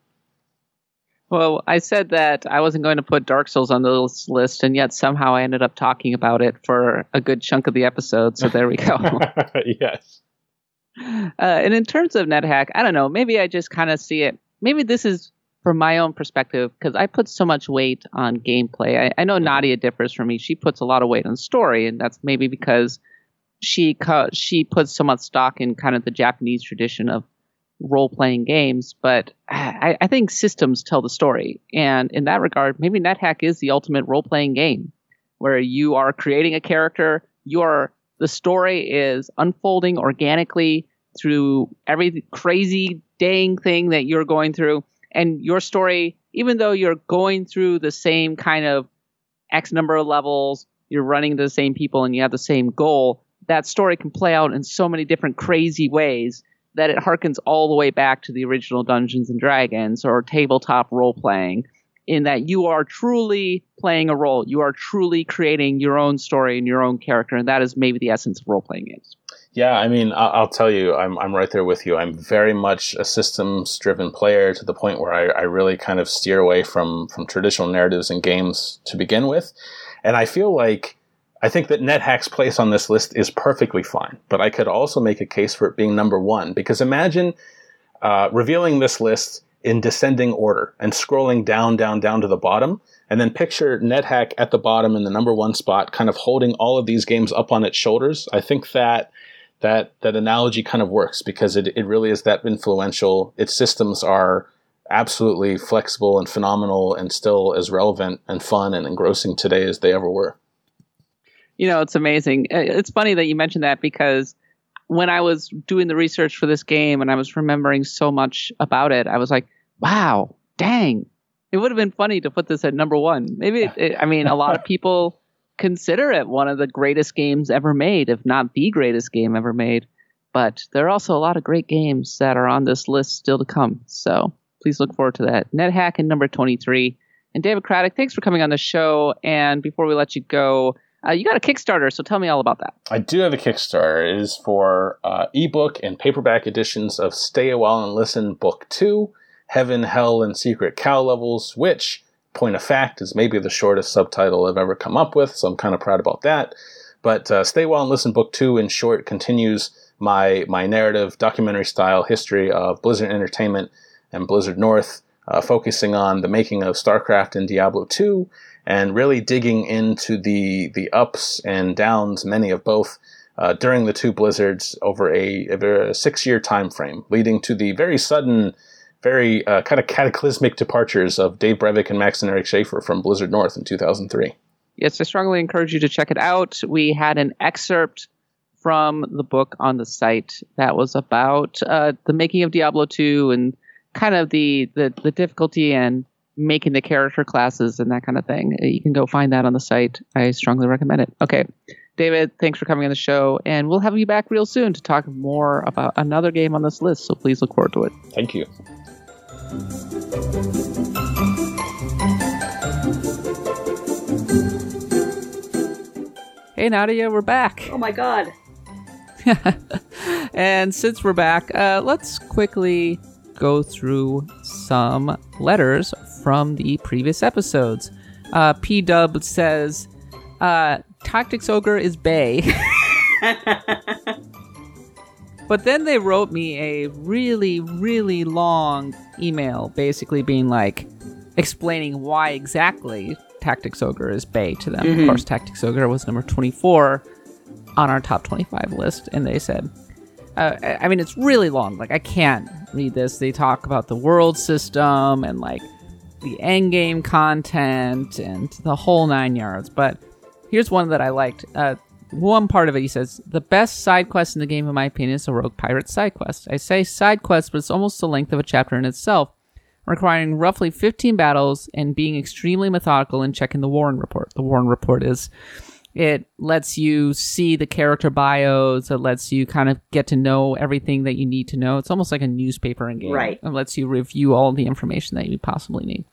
Well i said that i wasn't going to put dark souls on this list and yet somehow i ended up talking about it for a good chunk of the episode so there we go yes. Uh, and in terms of NetHack, I don't know. Maybe I just kind of see it. Maybe this is from my own perspective because I put so much weight on gameplay. I, I know Nadia differs from me. She puts a lot of weight on story, and that's maybe because she she puts so much stock in kind of the Japanese tradition of role playing games. But I, I think systems tell the story, and in that regard, maybe NetHack is the ultimate role playing game where you are creating a character. You are the story is unfolding organically through every crazy dang thing that you're going through and your story even though you're going through the same kind of x number of levels you're running into the same people and you have the same goal that story can play out in so many different crazy ways that it harkens all the way back to the original dungeons and dragons or tabletop role playing in that you are truly playing a role. You are truly creating your own story and your own character, and that is maybe the essence of role playing games. Yeah, I mean, I'll, tell you, I'm, I'm right there with you. I'm very much a systems driven player to the point where I, I really kind of steer away from, from traditional narratives and games to begin with. And I feel like, I think that NetHack's place on this list is perfectly fine, but I could also make a case for it being number one because imagine uh, revealing this list in descending order and scrolling down, down, down to the bottom. And then picture NetHack at the bottom in the number one spot, kind of holding all of these games up on its shoulders. I think that that that analogy kind of works because it, it really is that influential. Its systems are absolutely flexible and phenomenal and still as relevant and fun and engrossing today as they ever were. You know, it's amazing. Uh, It's funny that you mentioned that because when I was doing the research for this game and I was remembering so much about it, I was like, wow, dang. It would have been funny to put this at number one. Maybe, it, it- I mean, a lot of people consider it one of the greatest games ever made, if not the greatest game ever made. But there are also a lot of great games that are on this list still to come. So please look forward to that. NetHack in number 23. And David Craddock, thanks for coming on the show. And before we let you go, uh, you got a Kickstarter, so tell me all about that. I do have a Kickstarter. It is for uh, ebook and paperback editions of Stay Awhile and Listen Book 2, Heaven, Hell, and Secret Cow Levels, which, point of fact, is maybe the shortest subtitle I've ever come up with, so I'm kind of proud about that. But uh, Stay Awhile and Listen Book 2, in short, continues my, my narrative, documentary style history of Blizzard Entertainment and Blizzard North, uh, focusing on the making of StarCraft and Diablo 2, and really digging into the the ups and downs, many of both, uh, during the two blizzards over a, a six year time frame, leading to the very sudden very uh, kind of cataclysmic departures of Dave Brevik and Max and Eric Schaefer from Blizzard North in 2003. Yes, I strongly encourage you to check it out. We had an excerpt from the book on the site that was about uh, the making of Diablo 2 and kind of the, the, the difficulty and making the character classes and that kind of thing. You can go find that on the site. I strongly recommend it. Okay. David, thanks for coming on the show, and we'll have you back real soon to talk more about another game on this list. So please look forward to it. Thank you. Hey, Nadia, we're back. Oh my god. And since we're back, uh, let's quickly go through some letters from the previous episodes. Uh, P Dub says, uh, Tactics Ogre is Bay. but then they wrote me a really, really long email, basically being like, explaining why exactly Tactics Ogre is Bay to them. Of course, Tactics Ogre was number 24 on our top 25 list, and they said, uh, I mean, it's really long. Like, I can't read this. They talk about the world system and like the end game content and the whole nine yards. But here's one that I liked. Uh, one part of it, he says, the best side quest in the game, in my opinion, is a Rogue Pirate side quest. I say side quest, but it's almost the length of a chapter in itself, requiring roughly 15 battles and being extremely methodical in checking the Warren report. The Warren report is it lets you see the character bios. It lets you kind of get to know everything that you need to know. It's almost like a newspaper in game. Right. It lets you review all the information that you possibly need.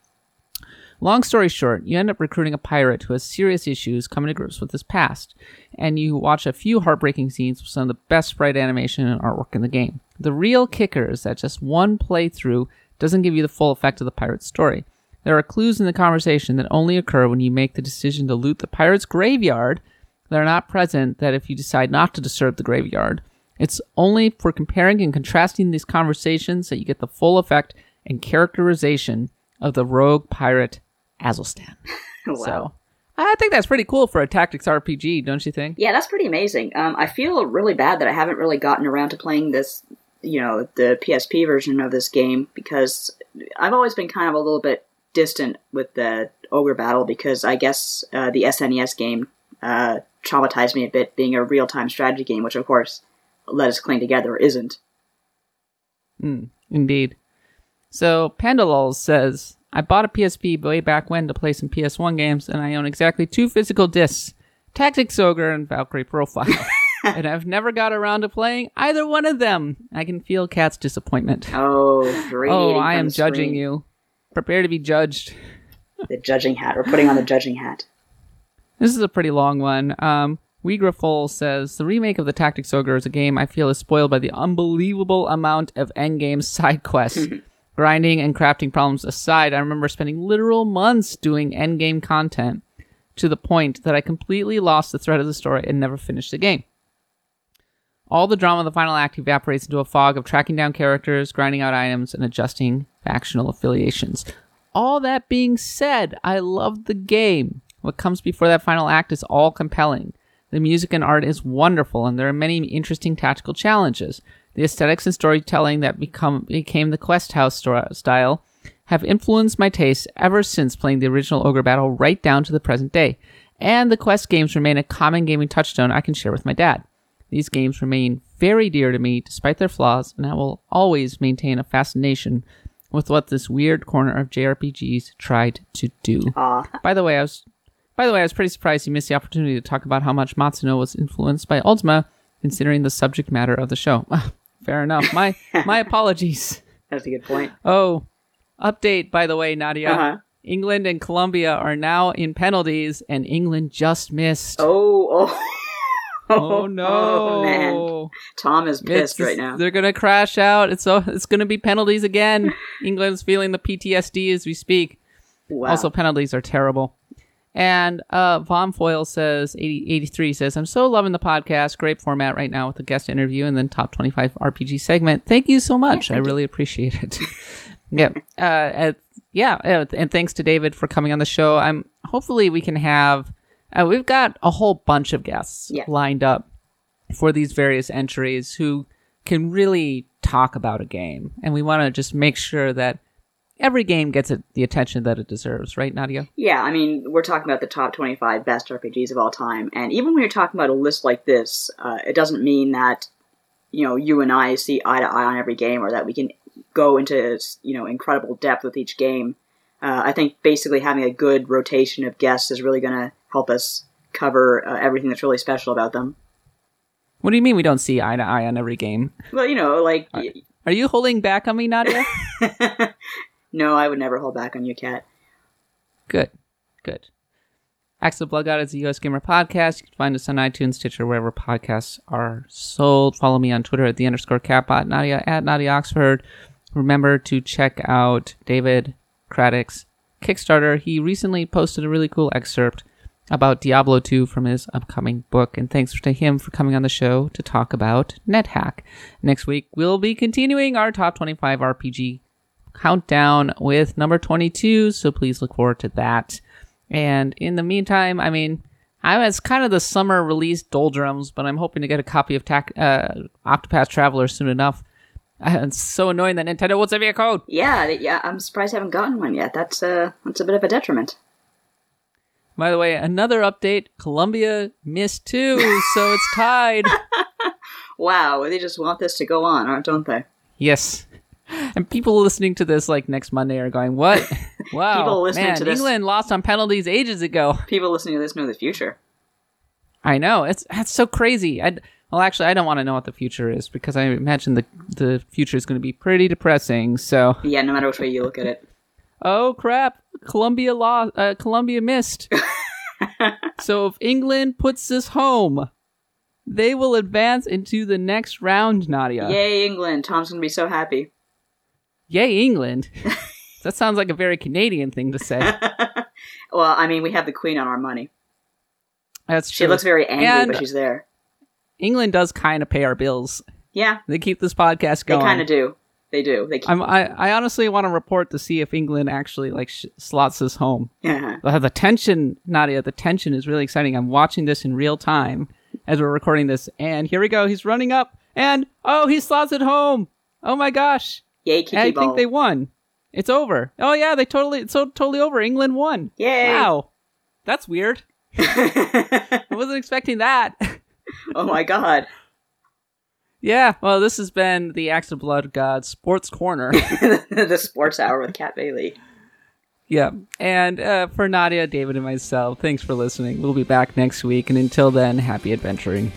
Long story short, you end up recruiting a pirate who has serious issues coming to grips with his past, and you watch a few heartbreaking scenes with some of the best sprite animation and artwork in the game. The real kicker is that just one playthrough doesn't give you the full effect of the pirate's story. There are clues in the conversation that only occur when you make the decision to loot the pirate's graveyard that are not present that if you decide not to disturb the graveyard. It's only for comparing and contrasting these conversations that you get the full effect and characterization of the rogue pirate Azelstan. wow. So I think that's pretty cool for a tactics RPG, don't you think? Yeah, that's pretty amazing. Um, I feel really bad that I haven't really gotten around to playing this, you know, the PSP version of this game because I've always been kind of a little bit distant with the Ogre Battle because I guess uh, the SNES game uh, traumatized me a bit, being a real time strategy game, which of course Let Us Cling Together isn't. Indeed. So Pandalols says, I bought a PSP way back when to play some PS1 games, and I own exactly two physical discs, Tactics Ogre and Valkyrie Profile. and I've never got around to playing either one of them. I can feel Kat's disappointment. Oh, Oh, I am judging you. Prepare to be judged. The judging hat. We're putting on the judging hat. This is a pretty long one. Um, Weegrafol says the remake of the Tactics Ogre is a game I feel is spoiled by the unbelievable amount of endgame side quests. Grinding and crafting problems aside, I remember spending literal months doing endgame content to the point that I completely lost the thread of the story and never finished the game. All the drama of the final act evaporates into a fog of tracking down characters, grinding out items, and adjusting factional affiliations. All that being said, I loved the game. What comes before that final act is all compelling. The music and art is wonderful, and there are many interesting tactical challenges. The aesthetics and storytelling that become became the Quest House style have influenced my tastes ever since playing the original Ogre Battle right down to the present day. And the Quest games remain a common gaming touchstone I can share with my dad. These games remain very dear to me despite their flaws, and I will always maintain a fascination with what this weird corner of JRPGs tried to do. Aw. By the way, I was by the way, I was pretty surprised you missed the opportunity to talk about how much Matsuno was influenced by Ultima, considering the subject matter of the show. Fair enough. My my apologies. That's a good point. Oh, update by the way, Nadia. Uh-huh. England and Colombia are now in penalties, and England just missed. Oh, oh. Oh, no! man. Tom is pissed It's- right now. They're gonna crash out. It's so it's gonna be penalties again. England's feeling the PTSD as we speak. Wow. Also, penalties are terrible. And uh, Von Foyle says, 80, 83 says, I'm so loving the podcast. Great format right now with the guest interview and then top 25 RPG segment. Thank you so much. I really appreciate it. yeah. Uh, yeah. uh, And thanks to David for coming on the show. I'm hopefully we can have, uh, we've got a whole bunch of guests Yeah. lined up for these various entries who can really talk about a game, and we want to just make sure that every game gets it, the attention that it deserves, right, Nadia? Yeah, I mean, we're talking about the top 25 best RPGs of all time, and even when you're talking about a list like this, uh, it doesn't mean that, you know, you and I see eye to eye on every game or that we can go into, you know, incredible depth with each game. Uh, I think basically having a good rotation of guests is really going to help us cover uh, everything that's really special about them. What do you mean we don't see eye to eye on every game? Well, you know, like, Are you holding back on me, Nadia? no, I would never hold back on you, Kat. Good. Good. Axe of Blood God is a USgamer podcast. You can find us on iTunes, Stitcher, wherever podcasts are sold. Follow me on Twitter at the underscore catbot, Nadia at Nadia Oxford. Remember to check out David Craddock's Kickstarter. He recently posted a really cool excerpt about Diablo 2 from his upcoming book, and thanks to him for coming on the show to talk about NetHack. Next week, we'll be continuing our top 25 RPG countdown with number 22, so please look forward to that. And in the meantime, I mean, I was kind of the summer release doldrums, but I'm hoping to get a copy of Tac- uh, Octopath Traveler soon enough. It's so annoying that Nintendo won't send me a code. Yeah, yeah, I'm surprised I haven't gotten one yet. That's, uh, that's a bit of a detriment. By the way, another update Colombia missed too, so it's tied. Wow, they just want this to go on, uh, don't they? yes. And people listening to this like next Monday are going, "What? Wow, People listening man, to this- England lost on penalties ages ago." People listening to this know the future. I know it's that's so crazy. I well, actually, I don't want to know what the future is because I imagine the the future is going to be pretty depressing. So, Yeah, no matter which way you look at it. Oh crap, Colombia lost. Uh, Colombia missed. so if England puts this home, they will advance into the next round. Nadia, Yay, England! Tom's gonna be so happy. yay England. that sounds like a very Canadian thing to say. Well, I mean, we have the Queen on our money. That's true. She looks very angry, And- but she's there. England does kind of pay our bills. Yeah, They keep this podcast going. they kind of do. They do. They keep. I'm, I, I honestly want to report to see if England actually like sh- slots this home. Yeah. The tension, Nadia, the tension is really exciting. I'm watching this in real time as we're recording this, and here we go. He's running up, and oh, he slots it home. Oh my gosh! Yay, Kiki I think they won. It's over. Oh yeah, they totally, it's so totally over. England won. Yay! Wow, that's weird. I wasn't expecting that. oh my god. Yeah. Well, this has been the Axe of Blood God Sports Corner. the sports hour with Kat Bailey. Yeah. And uh, for Nadia, David, and myself, thanks for listening. We'll be back next week. And until then, happy adventuring.